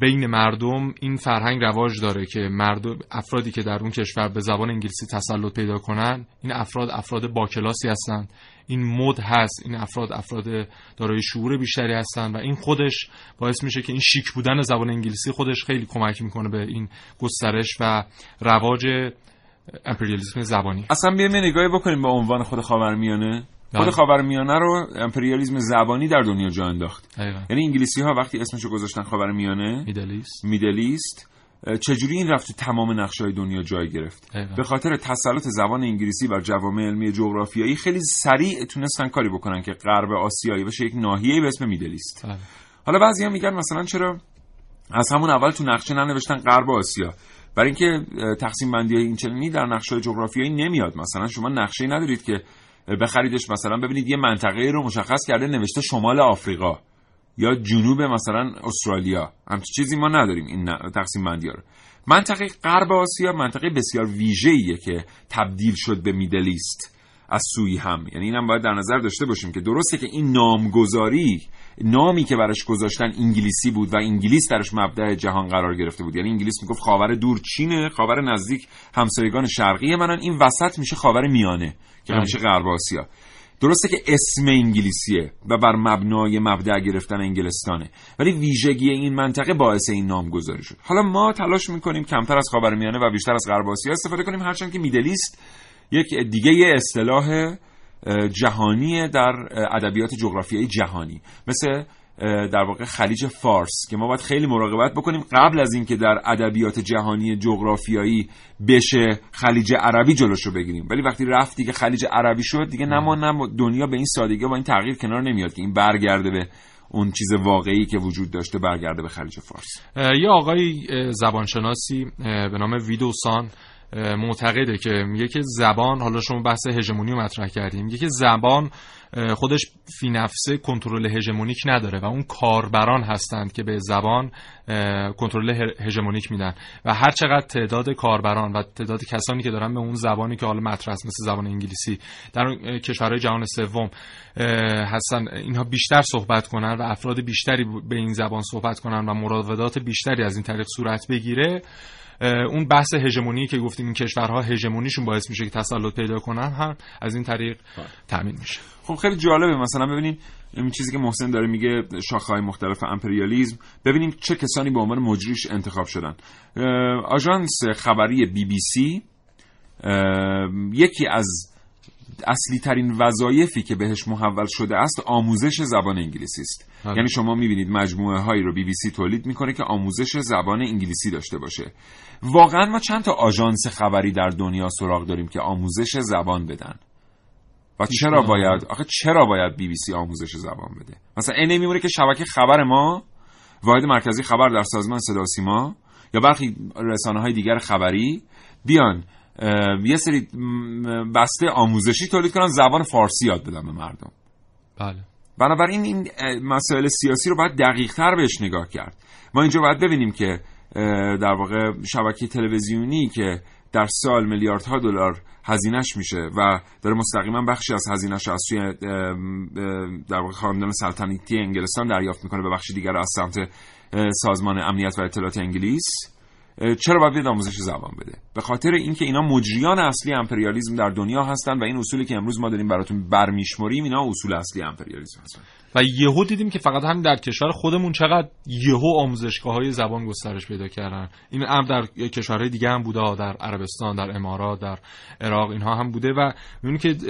بین مردم این فرهنگ رواج داره که مردم افرادی که در اون کشور به زبان انگلیسی تسلط پیدا کنن این افراد افراد با کلاسی هستن این مد هست این افراد افراد دارای شعور بیشتری هستن و این خودش باعث میشه که این شیک بودن زبان انگلیسی خودش خیلی کمک می‌کنه به این گسترش و رواج امپریالیسم زبانی. اصلا بیایم نگاهی بکنیم به عنوان خود خاورمیانه. خود بله. خاورمیانه رو امپریالیسم زبانی در دنیا جا انداخت. یعنی انگلیسی ها وقتی اسمشو گذاشتن خاورمیانه میدلیست میدلیست چجوری این رفت تمام نقشه های دنیا جای گرفت؟ به خاطر تسلط زبان انگلیسی بر جوامع علمی جغرافیایی خیلی سریع تونستن کاری بکنن که غرب آسیایی بشه یک ناحیه به اسم میدلیست بله. حالا بعضیا میگن مثلا چرا از همون اول تو نقشه ننوشتن غرب آسیا؟ برای اینکه تقسیم بندی این چنینی در نقشه جغرافیایی نمیاد. مثلا شما نقشه ندارید که بخریدش. مثلا ببینید یه منطقه رو مشخص کرده نوشته شمال آفریقا یا جنوب مثلا استرالیا. همچین چیزی ما نداریم این تقسیم بندی رو. منطقه غرب آسیا منطقه بسیار ویژه‌ایه که تبدیل شد به میدلیست از سوی هم. یعنی اینم باید در نظر داشته باشیم که درسته که این نامگذاری نامی که براش گذاشتن انگلیسی بود و انگلیس درش مبدع جهان قرار گرفته بود. یعنی انگلیس می‌گفت خاور دور چینه خاور نزدیک همسایگان شرقی منن. این وسط میشه خاور میانه که بله. میشه غرب آسیا. درسته که اسم انگلیسیه و بر مبنای مبدع گرفتن انگلستانه. ولی ویژگی این منطقه باعث این نام گذاری شد. حالا ما تلاش می‌کنیم کمتر از خاورمیانه و بیشتر از غرب آسیا استفاده کنیم. هرچند که میدلیست یک دیگه اصطلاح جهانی در ادبیات جغرافیایی جهانی. مثل در واقع خلیج فارس که ما باید خیلی مراقبت بکنیم قبل از اینکه در ادبیات جهانی جغرافیایی بشه خلیج عربی جلوشو بگیریم. ولی وقتی رفت دیگه خلیج عربی شد دیگه نما نما دنیا به این سادگی با این تغییر کنار نمیاد که این برگرده به اون چیز واقعی که وجود داشته برگرده به خلیج فارس. یه آقای زبانشناسی به نام ویدوسان معتقده که میگه که زبان حالا شما بحث هژمونی رو مطرح کردیم میگه که زبان خودش فی نفسه کنترل هژمونیک نداره و اون کاربران هستند که به زبان کنترل هژمونیک میدن. و هر چقدر تعداد کاربران و تعداد کسانی که دارن به اون زبانی که حالا مطرح مثل زبان انگلیسی در کشورهای جهان سوم هستن اینها بیشتر صحبت کنن و افراد بیشتری به این زبان صحبت کنن و مراودات بیشتری از این طریق صورت بگیره اون بحث هژمونی که گفتیم این کشورها هژمونیشون باعث میشه که تسلط پیدا کنن هم از این طریق تامین میشه. خب خیلی جالبه. مثلا ببینید این چیزی که محسن داره میگه شاخه‌های مختلف امپریالیزم. ببینیم چه کسانی به عنوان مجریش انتخاب شدن. آژانس خبری بی بی سی یکی از اصلی ترین وظایفی که بهش محول شده است آموزش زبان انگلیسی است. بله. یعنی شما می‌بینید مجموعه هایی رو بی بی سی تولید می‌کنه که آموزش زبان انگلیسی داشته باشه. واقعا ما چند تا آژانس خبری در دنیا سراغ داریم که آموزش زبان بدن. و چرا باید؟ آخه چرا باید بی بی سی آموزش زبان بده؟ مثلا اینه میمونه که شبکه خبر ما واحد مرکزی خبر در سازمان صدا سیما یا برخی رسانه های دیگر خبری بیان. یه سری بسته آموزشی تولید کنن. زبان فارسی یاد بدن به مردم. بله. بنابراین این مسائل سیاسی رو باید دقیق تر بهش نگاه کرد. ما اینجا باید ببینیم که در واقع شبکه تلویزیونی که در سال میلیاردها دلار هزینهش میشه و داره مستقیما بخشی از هزینهش از سوی در واقع خاندان سلطنتی انگلستان دریافت می‌کنه به بخشی دیگر از سمت سازمان امنیت و اطلاعات انگلیس. چرا باید بیاد آموزش زبان بده؟ به خاطر اینکه اینا مجریان اصلی امپریالیسم در دنیا هستن و این اصولی که امروز ما داریم براتون برمیشمریم اینا اصول اصلی امپریالیسم هستن. و یهو دیدیم که فقط همین در کشور خودمون چقدر یهو آموزشگاه های زبان گسترش پیدا کردن. این هم در کشورهای دیگه هم بوده در عربستان در امارات در عراق اینها هم بوده و می‌بینیم که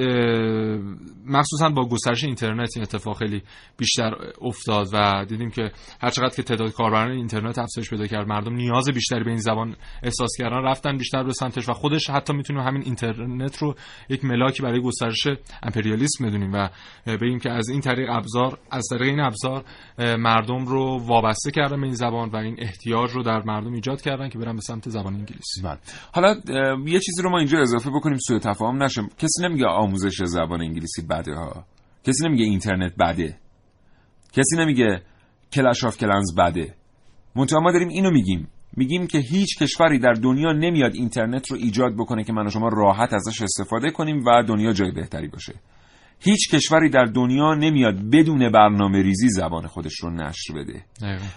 مخصوصا با گسترش اینترنت این اتفاق خیلی بیشتر افتاد و دیدیم که هر چقدر که تعداد کاربران اینترنت افزایش پیدا کرد مردم نیاز بیشتری به این زبان احساس کردن رفتن بیشتر به سمتش و خودش حتی می‌تونیم همین اینترنت رو یک ملاکی برای گسترش امپریالیسم بدونیم و بگیم که از این طریق ابزار از طریق این ابزار مردم رو وابسته کردن به این زبان و این احتیاج رو در مردم ایجاد کردن که برن به سمت زبان انگلیسی بله. حالا یه چیزی رو ما اینجا اضافه بکنیم سوء تفاهم نشه کسی نمیگه آموزش زبان انگلیسی بده ها. کسی نمیگه اینترنت بده. کسی نمیگه کلش آف کلنز بده. منتها ما داریم اینو میگیم. میگیم که هیچ کشوری در دنیا نمیاد اینترنت رو ایجاد بکنه که من و شما راحت ازش استفاده کنیم و دنیا جای بهتری باشه. هیچ کشوری در دنیا نمیاد بدون برنامه ریزی زبان خودش رو نشر بده.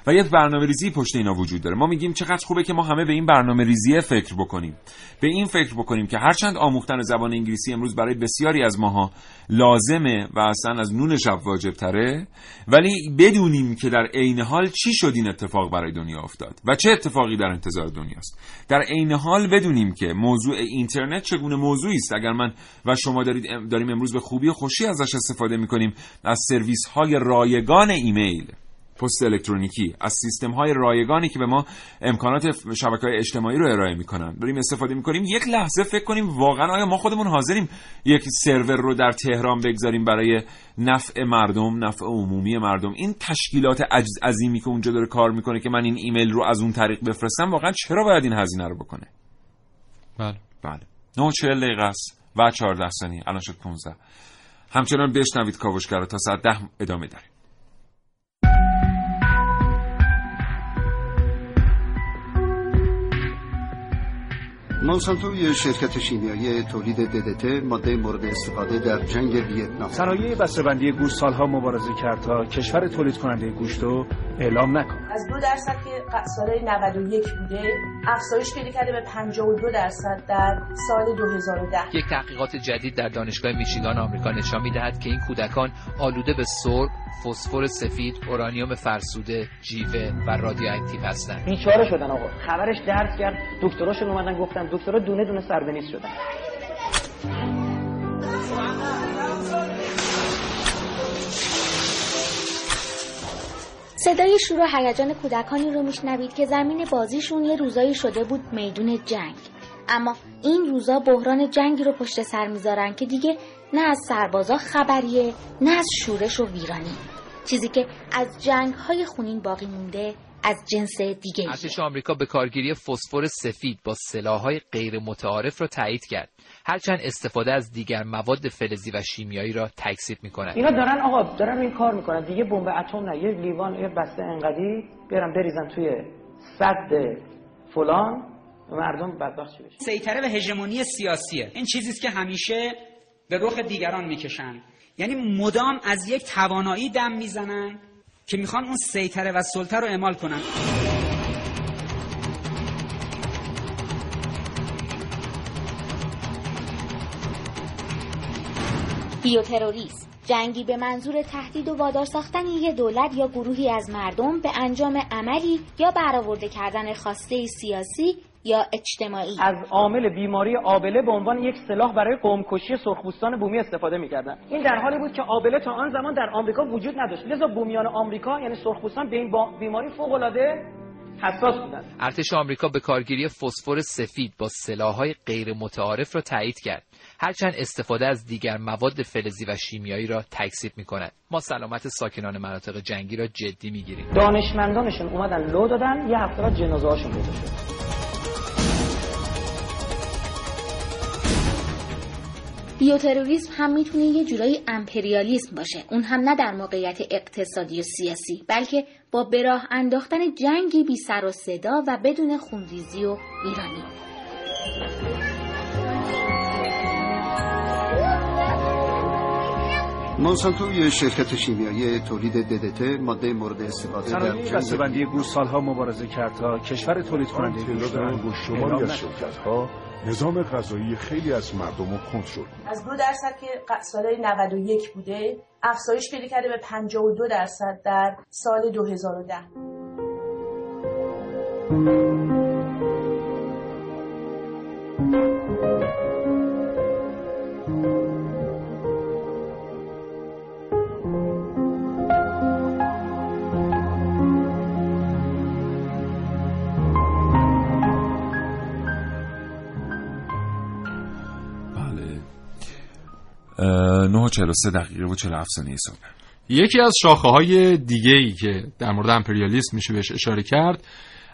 و یک برنامه ریزی پشت اینا وجود داره. ما میگیم چقدر خوبه که ما همه به این برنامه ریزی فکر بکنیم. به این فکر بکنیم که هرچند آموختن زبان انگلیسی امروز برای بسیاری از ماها لازمه و اصلا از نون شب واجب تره ولی بدونیم که در عین حال چی شد این اتفاق برای دنیا افتاد و چه اتفاقی در انتظار دنیاست. در عین حال بدونیم که موضوع اینترنت چگونه موضوعی است. اگر من و شما دارید داریم امروز به خوبی و خوشی ازش استفاده می‌کنیم از سرویس های رایگان ایمیل. پست الکترونیکی از سیستم های رایگانی که به ما امکانات شبکه های اجتماعی رو ارائه می‌کنن. داریم استفاده می‌کنیم. یک لحظه فکر کنیم واقعا آیا ما خودمون حاضریم یک سرور رو در تهران بگذاریم برای نفع مردم نفع عمومی مردم؟ این تشکیلات عجز عظیمی که اونجا داره کار می‌کنه که من این ایمیل رو از اون طریق بفرستم واقعا چرا باید این هزینه رو بکنه؟ بله. بله. 9 دقیقه است. و 14 ثانیه. الان شد 15 همچنان بشنوید کاوشگر تا ساعت ده ادامه داره مونسانتو یه شرکت شیمیایی تولید DDT ماده مورد استفاده در جنگ ویتنام. صنایع بسته‌بندی گوشت سالها مبارزه کرد تا کشور تولید کننده گوشت رو اعلام نکنه از دو درصد که سال 91 بوده افزایش پیدا کرده به 52 درصد در سال 2010 یک تحقیقات جدید در دانشگاه میشیگان آمریکا نشان می‌دهد که این کودکان آلوده به سرب فسفر سفید، اورانیوم فرسوده، جیوه و رادیواکتیو هستند. بیچاره شدن آقا. خبرش درد کرد. دکتراشون اومدن گفتن دکترا دونه دونه سربنیز شدن. صدای شور و هیجان کودکانی رو میشنوید که زمین بازیشون یه روزایی شده بود میدون جنگ. اما این روزا بحران جنگی رو پشت سر می‌ذارن که دیگه نه از سربازا خبریه نه از شورش و ویرانی. چیزی که از جنگ های خونین باقی مونده از جنس دیگه ارتش آمریکا به کارگیری فسفر سفید با سلاحهای غیر متعارف را تایید کرد. هرچند استفاده از دیگر مواد فلزی و شیمیایی را تکذیب می‌کنند اینا دارن آقا دارن این کار می‌کنن. دیگه بمب اتم نه یه لیوان یه بسته انقدی بیارن بریزن توی صد فلان مردم بدبخت بشن سیطره و هژمونی سیاسیه. این چیزی که همیشه به رخ دیگران می‌کشن. یعنی مدام از یک توانایی دم می‌زنن که می‌خوان اون سیطره و سلطه رو اعمال کنن. بیوتروریسم جنگی به منظور تهدید و وادار ساختن یک دولت یا گروهی از مردم به انجام عملی یا برآورده کردن خواسته سیاسی یا اجتماعی. از عامل بیماری آبله به عنوان یک سلاح برای قومکشی سرخپوستان بومی استفاده می‌کردن. این در حالی بود که آبله تا آن زمان در آمریکا وجود نداشت. لذا بومیان آمریکا یعنی سرخپوستان به این بیماری فوق العاده حساس بودند. ارتش آمریکا به کارگیری فسفر سفید با سلاح‌های غیر متعارف را تایید کرد. هرچند استفاده از دیگر مواد فلزی و شیمیایی را تکذیب می‌کند. ما سلامت ساکنان مناطق جنگی را جدی می‌گیریم. دانشمندانشون اومدن لو دادن یه هفته بعد جنازه‌هاشون پیدا شد. بیوتروریسم هم می‌تونه یه جورایی امپریالیسم باشه. اون هم نه در موقعیت اقتصادی و سیاسی بلکه با براه انداختن جنگی بی سر و صدا و بدون خونریزی و ایرانی. مونسانتو یه شرکت شیمیایی تولید ددت ماده مورد استفاده در بسته‌بندی گوشت سالها مبارزه کرد تا کشور تولید کننده گوشت شماری از شرکت‌ها نظام غذایی خیلی از مردم رو کنترل از دو درصد که سال 91 بوده افزایش پیدا کرده به 52 درصد در سال 2010 نه چهل سه دقیقه و 47 ثانیه صبح. یکی از شاخه های دیگه ای که در مورد امپریالیسم میشه بهش اشاره کرد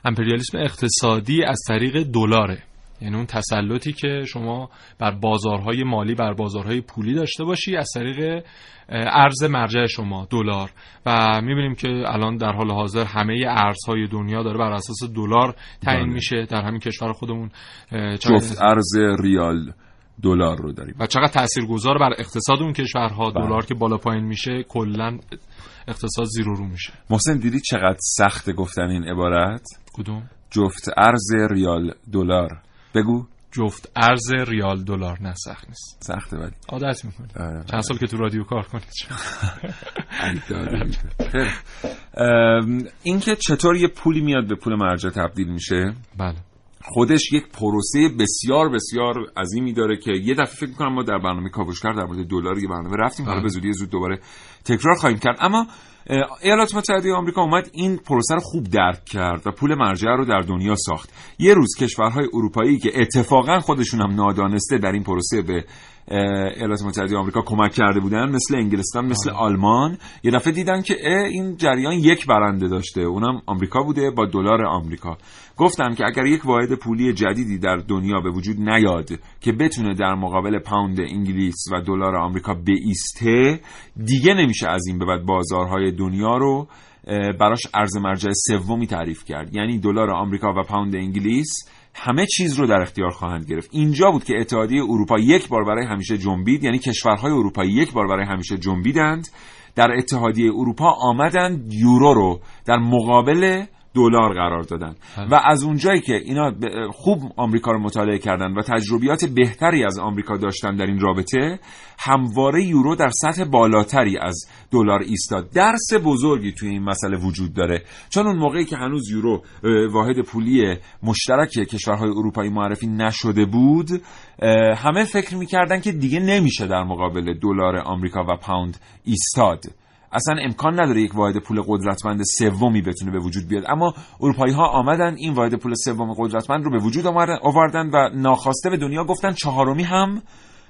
امپریالیسم اقتصادی از طریق دلاره. یعنی اون تسلطی که شما بر بازارهای مالی بر بازارهای پولی داشته باشی از طریق ارز مرجع شما دلار. و می‌بینیم که الان در حال حاضر همه ارزهای دنیا داره بر اساس دلار تعیین میشه در همین کشور خودمون. جفت ارز ریال. دلار رو داریم. و چقدر تاثیرگذار بر اقتصاد اون کشورها دلار که بالا پایین میشه کلا اقتصاد زیرو رو میشه. محسن دیدی چقدر سخت گفتن این عبارت؟ کدوم؟ جفت ارز ریال دلار. بگو. جفت ارز ریال دلار نه سخت نیست. سخته ولی. عادت می‌کنی. چند سال که تو رادیو کار کنید این که چطور یه پولی میاد به پول مرجع تبدیل میشه؟ بله. خودش یک پروسه بسیار بسیار عظیمی داره که یه دفعه فکر می‌کنم ما در برنامه کاوشگر در مورد دلار یه برنامه رفتیم. حالا به زودی زود دوباره تکرار خواهیم کرد. اما ایالات متحده آمریکا اومد این پروسه رو خوب درک کرد و پول مرجع رو در دنیا ساخت. یه روز کشورهای اروپایی که اتفاقا خودشون هم نادانسته در این پروسه به ایالات متحده آمریکا کمک کرده بودن مثل انگلستان مثل آلمان یه دفعه دیدن که این جریان یک برنده داشته. اونم آمریکا بوده با دلار آمریکا. گفتن که اگر یک واحد پولی جدیدی در دنیا به وجود نیاد که بتونه در مقابل پوند انگلیس و دلار آمریکا بیسته دیگه نمیشه از این به بعد بازارهای دنیا رو براش ارز مرجع سومی تعریف کرد. یعنی دلار آمریکا و پوند انگلیس همه چیز رو در اختیار خواهند گرفت. اینجا بود که اتحادیه اروپا یک بار برای همیشه جنبید یعنی کشورهای اروپایی یک بار برای همیشه جنبیدند. در اتحادیه اروپا آمدند یورو رو در مقابل دلار قرار دادن. و از اونجایی که اینا خوب آمریکا رو مطالعه کردن و تجربیات بهتری از آمریکا داشتن در این رابطه همواره یورو در سطح بالاتری از دلار ایستاد. درس بزرگی توی این مسئله وجود داره. چون اون موقعی که هنوز یورو واحد پولی مشترک کشورهای اروپایی معرفی نشده بود همه فکر می‌کردن که دیگه نمیشه در مقابل دلار آمریکا و پوند ایستاد. اصلا امکان نداره یک واحد پول قدرتمند سومی بتونه به وجود بیاد. اما اروپایی ها آمدن این واحد پول سوم قدرتمند رو به وجود آوردن و ناخواسته به دنیا گفتن چهارمی هم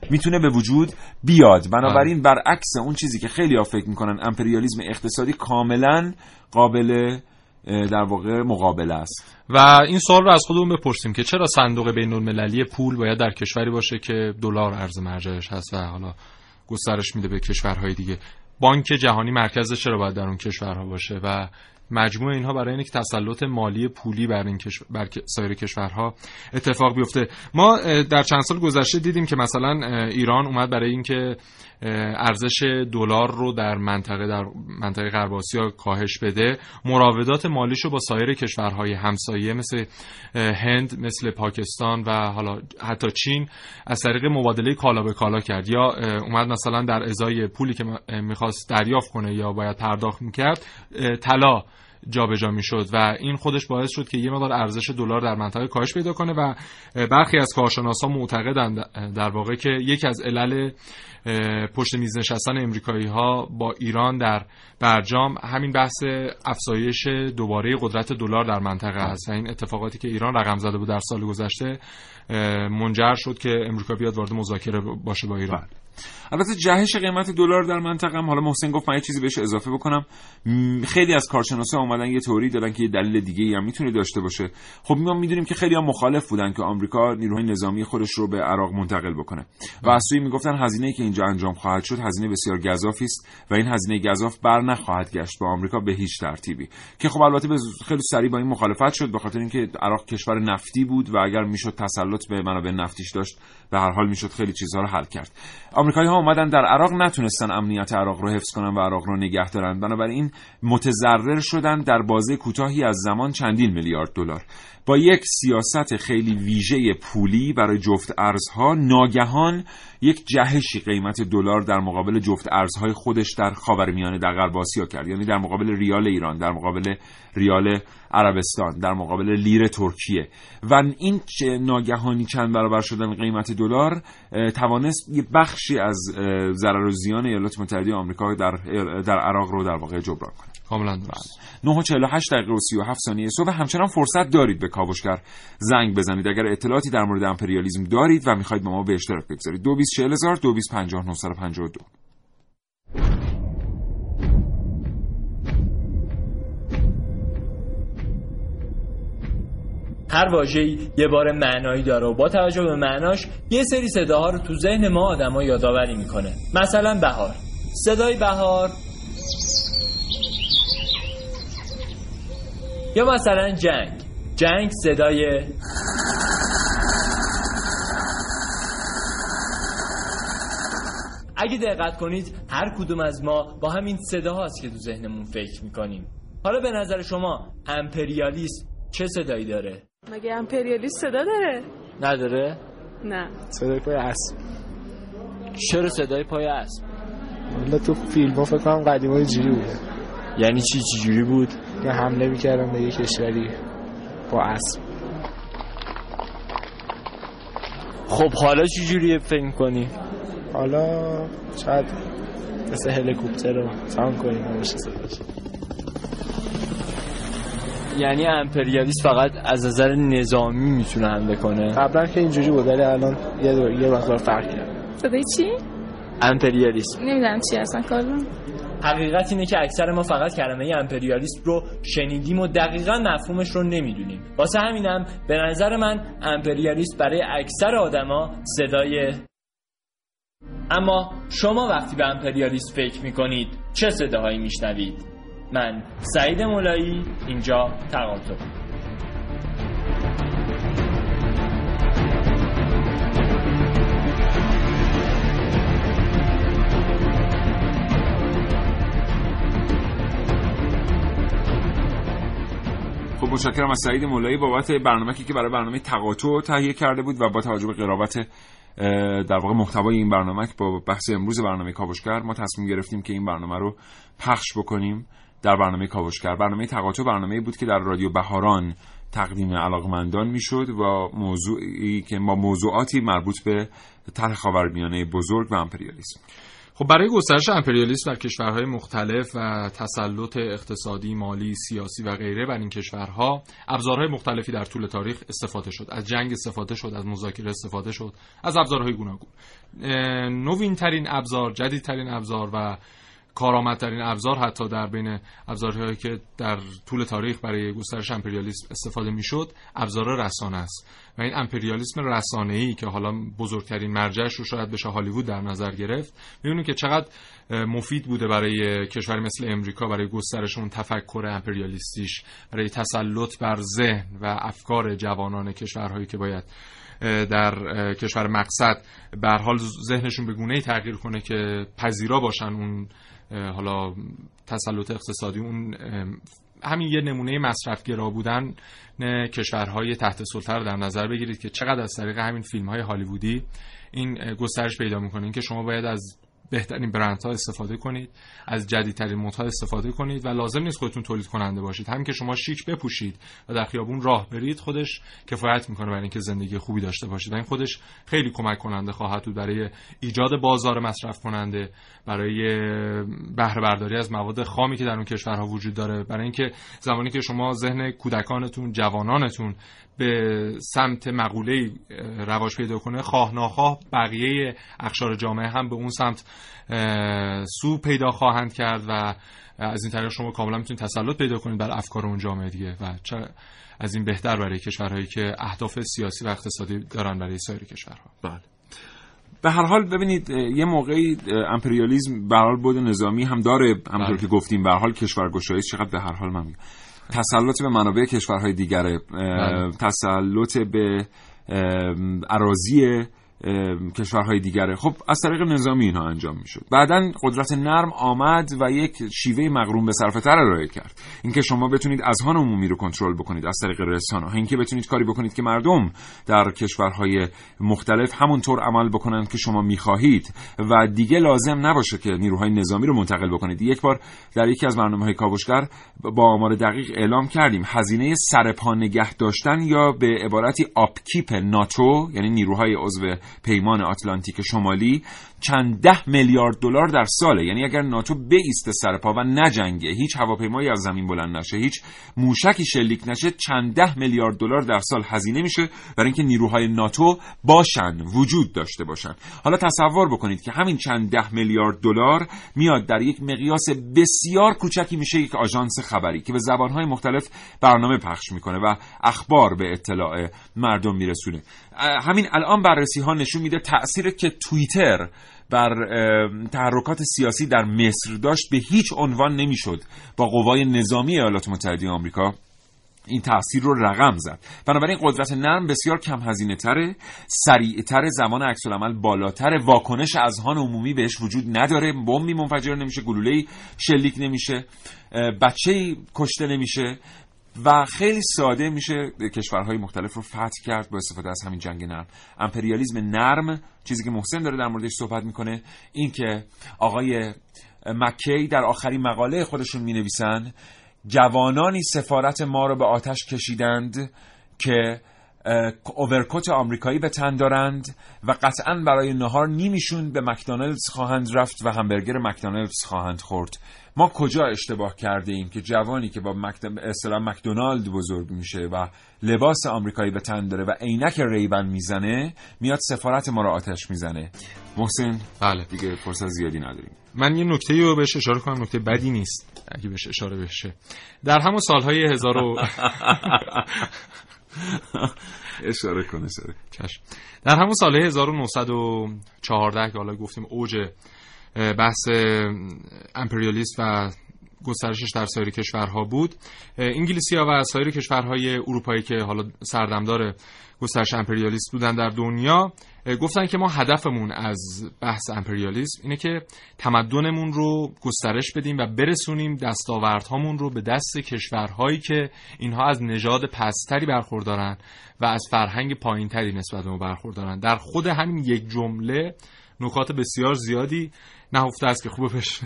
می‌تونه به وجود بیاد. بنابراین برعکس اون چیزی که خیلی ها فکر می‌کنن امپریالیزم اقتصادی کاملا قابل در واقع مقابله است. و این سوال رو از خودمون بپرسیم که چرا صندوق بین المللی پول باید در کشوری باشه که دلار ارز مرجعش هست و حالا گسترش میده به کشورهای دیگه؟ بانک جهانی مرکزش چرا باید در اون کشورها باشه و مجموع اینها برای اینکه تسلط مالی پولی بر, این بر سایر کشورها اتفاق بیفته. ما در چند سال گذشته دیدیم که مثلا ایران اومد برای اینکه ارزش دلار رو در منطقه در منطقه غرب آسیا کاهش بده. مراودات مالیش رو با سایر کشورهای همسایه مثل هند مثل پاکستان و حالا حتی چین از طریق مبادله کالا به کالا کرد. یا اومد مثلا در ازای پولی که می‌خواست دریافت کنه یا باید پرداخت می‌کرد طلا جابجا می‌شد و این خودش باعث شد که یه مقدار ارزش دلار در منطقه کاهش پیدا کنه و برخی از کارشناسا معتقدند در واقع که یکی از علل پشت میز نشستن امریکایی ها با ایران در برجام همین بحث افزایش دوباره قدرت دلار در منطقه است این اتفاقاتی که ایران رقم زده بود در سال گذشته منجر شد که امریکا بیاد وارد مذاکره باشه با ایران بله. البته جهش قیمت دلار در منطقه هم حالا محسن گفت من یه چیزی بهش اضافه بکنم. خیلی از کارشناسا اومدن یه توری دادن که یه دلیل دیگه هم می‌تونه داشته باشه. خب ما می‌دونیم که خیلی هم مخالف بودن که آمریکا نیروهای نظامی خودش رو به عراق منتقل بکنه. و از سوی می‌گفتن هزینه‌ای که اینجا انجام خواهد شد هزینه بسیار گزافی است و این هزینه گزاف بر نخواهد گشت به آمریکا به هیچ ترتیبی. که خب البته خیلی سریع با این مخالفت شد به خاطر اینکه عراق کشور نفتی بود و اگر می‌شد تسلط به منابع نفتیش داشت به هر حال می‌شد خیلی چیزها رو حل کرد. آمریکایی ها اومدن در عراق نتونستن امنیت عراق رو حفظ کنن و عراق رو نگه دارن. بنابراین متضرر شدن در بازه کوتاهی از زمان چندین میلیارد دلار. با یک سیاست خیلی ویژه پولی برای جفت ارزها ناگهان یک جهشی قیمت دلار در مقابل جفت ارزهای خودش در خاورمیانه در غرب آسیا کرد. یعنی در مقابل ریال ایران در مقابل ریال عربستان در مقابل لیر ترکیه. و این ناگهانی چند برابر شدن قیمت دلار توانست یه بخشی از ضرر و زیان ایالات متحده آمریکا در در عراق رو در واقع جبران کنه. کاملا درست 9 48 دقیقه و 37 ثانیه صبح. همچنان فرصت دارید به کاوشگر زنگ بزنید. اگر اطلاعاتی در مورد امپریالیسم دارید و می‌خواید با ما به اشتراک بگذارید. 224000 2250 هر واژه‌ای یه بار معنایی داره و با توجه به معناش یه سری صداها رو تو ذهن ما آدما یادآوری می‌کنه. مثلا بهار. صدای بهار. یا مثلا جنگ. جنگ صدای اگه دقت کنید هر کدوم از ما با همین صدا هاست که تو ذهنمون فکر می‌کنیم حالا به نظر شما امپریالیست چه صدایی داره؟ مگه امپریالیست صدا داره؟ نداره؟ نه صدای پای اسب چرا صدای پای اسب؟ والا تو فیلم ها فکر کنم قدیم های جوری بوده یعنی چی جوری بود؟ که حمله می‌کردن به یه کشوری با اسب خب حالا چی جوری فکر کنی؟ حالا شاید مثل هلیکوپتر رو سان کنیم باشه صداش یعنی امپریالیست فقط از نظر نظامی می‌تونه حمله کنه؟ قبلا که اینجوری بود ولی الان یه دو... یه مقدار فرق کرد. صدای چی؟ امپریالیست. نمی‌دونم چی اصلا کارم حقیقت اینه که اکثر ما فقط کلمه امپریالیست رو شنیدیم و دقیقا مفهومش رو نمی‌دونیم. واسه همینم به نظر من امپریالیست برای اکثر آدما صدای اما شما وقتی به امپریالیست فکر می‌کنید چه صداهایی میشنوید؟ من سعید مولایی اینجا تقاطع. خب متشکرم از سعید مولایی بابت برنامه که برای برنامه تقاطع تهیه کرده بود و با توجه به قرابت در واقع محتوای این برنامه با بحث امروز برنامه کاوشگر ما تصمیم گرفتیم که این برنامه رو پخش بکنیم در برنامه کاوشگر. برنامه تقاطع برنامه بود که در رادیو بهاران تقدیم علاقمندان می‌شد و موضوعی که با موضوعاتی مربوط به طرح خاورمیانه بزرگ و امپریالیسم. خب برای گسترش امپریالیسم در کشورهای مختلف و تسلط اقتصادی، مالی، سیاسی و غیره بر این کشورها ابزارهای مختلفی در طول تاریخ استفاده شد. از جنگ استفاده شد، از مذاکره استفاده شد، از ابزارهای گوناگون. نوین ترین ابزار، جدیدترین ابزار و کارآمدترین ابزار حتی در بین ابزارهایی که در طول تاریخ برای گسترش امپریالیسم استفاده می‌شد ابزار رسانه است. و این امپریالیسم رسانه‌ای که حالا بزرگترین مرجعش رو شاید بشه هالیوود در نظر گرفت می‌بینیم که چقدر مفید بوده برای کشوری مثل امریکا برای گسترش اون تفکر امپریالیستیش برای تسلط بر ذهن و افکار جوانان کشورهایی که باید در کشور مقصد به حال ذهنشون به گونه ای تغییر کنه که پذیرا باشن اون حالا تسلط اقتصادی اون همین یه نمونه مصرفگرا بودن کشورهای تحت سلطه رو در نظر بگیرید که چقدر از طریق همین فیلم های هالیوودی این گسترش پیدا می‌کنه. این که شما باید از بهترین برندها استفاده کنید از جدیدترین مدها استفاده کنید و لازم نیست خودتون تولید کننده باشید. همین که شما شیک بپوشید و در خیابون راه برید خودش کفایت می‌کنه برای اینکه زندگی خوبی داشته باشید و این خودش خیلی کمک کننده خواهد بود برای ایجاد بازار مصرف کننده برای بهره برداری از مواد خامی که در اون کشورها وجود داره برای اینکه زمانی که شما ذهن کودکانتون جوانانتون به سمت مقوله رواج پیدا کنه خواه ناخواه بقیه اخشار جامعه هم به اون سمت سو پیدا خواهند کرد و از این طریق شما کاملا می‌تونید تسلط پیدا کنید بر افکار اون جامعه دیگه و چه از این بهتر برای کشورهایی که اهداف سیاسی و اقتصادی دارن برای سایر کشورها. بله. به هر حال ببینید یه موقعی امپریالیزم به حال بود نظامی هم داره همونطور که گفتیم به هر حال کشورگشایی چقدر به هر حال من میگم. تسلط به منابع کشورهای دیگره تسلط به اراضی کشورهای دیگره. خب از طریق نظامی اینها انجام می‌شد. بعدا قدرت نرم آمد و یک شیوه مغروم به صرفه تر ارائه کرد. اینکه شما بتونید اذهان عمومی رو کنترل بکنید از طریق رسانه اینکه بتونید کاری بکنید که مردم در کشورهای مختلف همونطور عمل بکنند که شما می‌خواهید. و دیگه لازم نباشه که نیروهای نظامی رو منتقل بکنید. یک بار در یکی از برنامه های کاوشگر با آمار دقیق اعلام کردیم. هزینه سرپا نگه داشتن یا به عبارتی آپکیپ ناتو یعنی نیروهای عضو پیمان آتلانتیک شمالی چند ده میلیارد دلار در ساله. یعنی اگر ناتو بیسته سر پا و نجنگه هیچ هواپیمایی از زمین بلند نشه هیچ موشکی شلیک نشه چند ده میلیارد دلار در سال هزینه میشه برای اینکه نیروهای ناتو باشن وجود داشته باشن. حالا تصور بکنید که همین چند ده میلیارد دلار میاد در یک مقیاس بسیار کوچکی میشه یک آژانس خبری که به زبانهای مختلف برنامه پخش می‌کنه و اخبار به اطلاع مردم میرسونه. همین الان بررسی ها نشون میده تأثیر که توییتر بر تحرکات سیاسی در مصر داشت به هیچ عنوان نمی‌شد. با قوای نظامی ایالات متحده آمریکا این تاثیر رو رقم زد. بنابراین قدرت نرم بسیار کم هزینه تره سریع تره زمان عکس العمل بالاتر. واکنش اذهان عمومی بهش وجود نداره. بمبی منفجر نمیشه گلوله شلیک نمیشه بچه کشته نمیشه. و خیلی ساده میشه کشورهای مختلف رو فتح کرد با استفاده از همین جنگ نرم. امپریالیزم نرم چیزی که محسن داره در موردش صحبت می‌کنه این که آقای مکی در آخرین مقاله خودشون می نویسن جوانانی سفارت ما رو به آتش کشیدند که اوورکوت آمریکایی به تن دارند و قطعا برای نهار نیمیشون به مکدونالدز خواهند رفت و همبرگر مکدونالدز خواهند خورد. ما کجا اشتباه کرده ایم که جوانی که با اصطلاح مکدونالد بزرگ میشه و لباس آمریکایی به تن داره و عینک ریبن می‌زنه میاد سفارت ما رو آتش می‌زنه. محسن؟ بله. دیگه فرصت زیادی نداریم. من یه نکته رو بهش اشاره کنم نکته بدی نیست. اگه بهش اشاره بشه. در همون سالهای هزار و اشاره کنه سر چشم. در همون سال 1914 که حالا گفتیم اوج بحث امپریالیست و گسترشش در سایر کشورها بود. انگلیسی ها و سایر کشورهای اروپایی که حالا سردمدار گسترش امپریالیست بودن در دنیا گفتن که ما هدفمون از بحث امپریالیسم اینه که تمدنمون رو گسترش بدیم و برسونیم دستاوردهامون رو به دست کشورهایی که اینها از نژاد پستری برخوردارن. و از فرهنگ پایینتری نسبت به ما برخوردارن. در خود همین یک جمله نکات بسیار زیادی نهفته است که خوبه بهش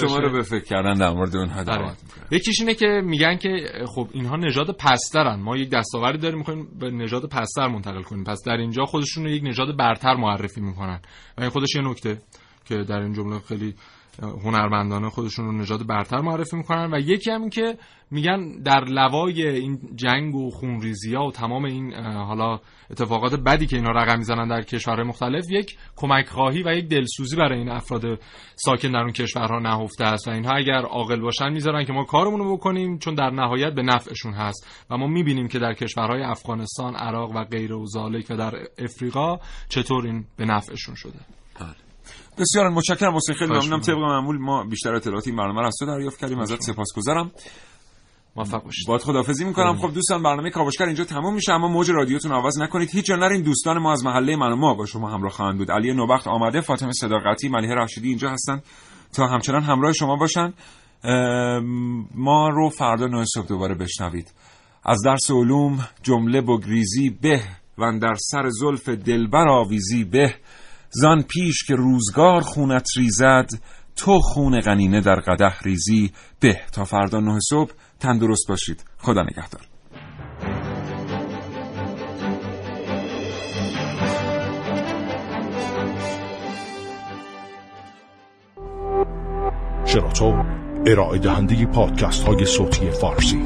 شما رو به فکر کردن در مورد اونها آره. دعوت یکیش اینه که میگن که خب اینها نژاد پسترن. ما یک دستاوردی داریم می‌خوایم به نژاد پستر منتقل کنیم. پس در اینجا خودشون رو یک نژاد برتر معرفی می‌کنن. و این خودش یه نکته که در این جمله خیلی هنرمندانه خودشون رو نژاد برتر معرفی می‌کنن و یکی هم که میگن در لوای این جنگ و خونریزی ها و تمام این حالا اتفاقات بدی که اینا رقم می‌زنن در کشورهای مختلف یک کمک خواهی و یک دلسوزی برای این افراد ساکن در اون کشورها نهفته است و اینها اگر عاقل باشن می‌ذارن که ما کارمون رو بکنیم چون در نهایت به نفعشون هست و ما می‌بینیم که در کشورهای افغانستان عراق و غیر و ذالک و در افریقا چطور این به نفعشون شده. بسیار متشکرم واسه خیلی ممنونم. طبق معمول ما بیشتر اطلاعات این برنامه رو از تو دریافت کردیم. ازت سپاسگزارم. موفق باشید. باید خدافظی می‌کنم. خب دوستان برنامه کاوشگر اینجا تموم میشه اما موج رادیوتون آواز نکنید. هیچ جا نرین دوستان ما از محله من و ما با شما همراه خواهند بود. علی نوبخت آمده فاطمه صداقتی ملیحه رشیدی اینجا هستن. تا همچنان همراه شما باشن. ما رو فردا نه صبح دوباره بشنوید. از درس علوم جمله بگریزی به و در سر زلف دلبر آویزی به. زان پیش که روزگار خونت ریزد تو خون غنینه در قده ریزی. به تا فردا نه صبح تندرست باشید. خدا نگهدار. شراطو ارائه دهنده پادکست های صوتی فارسی.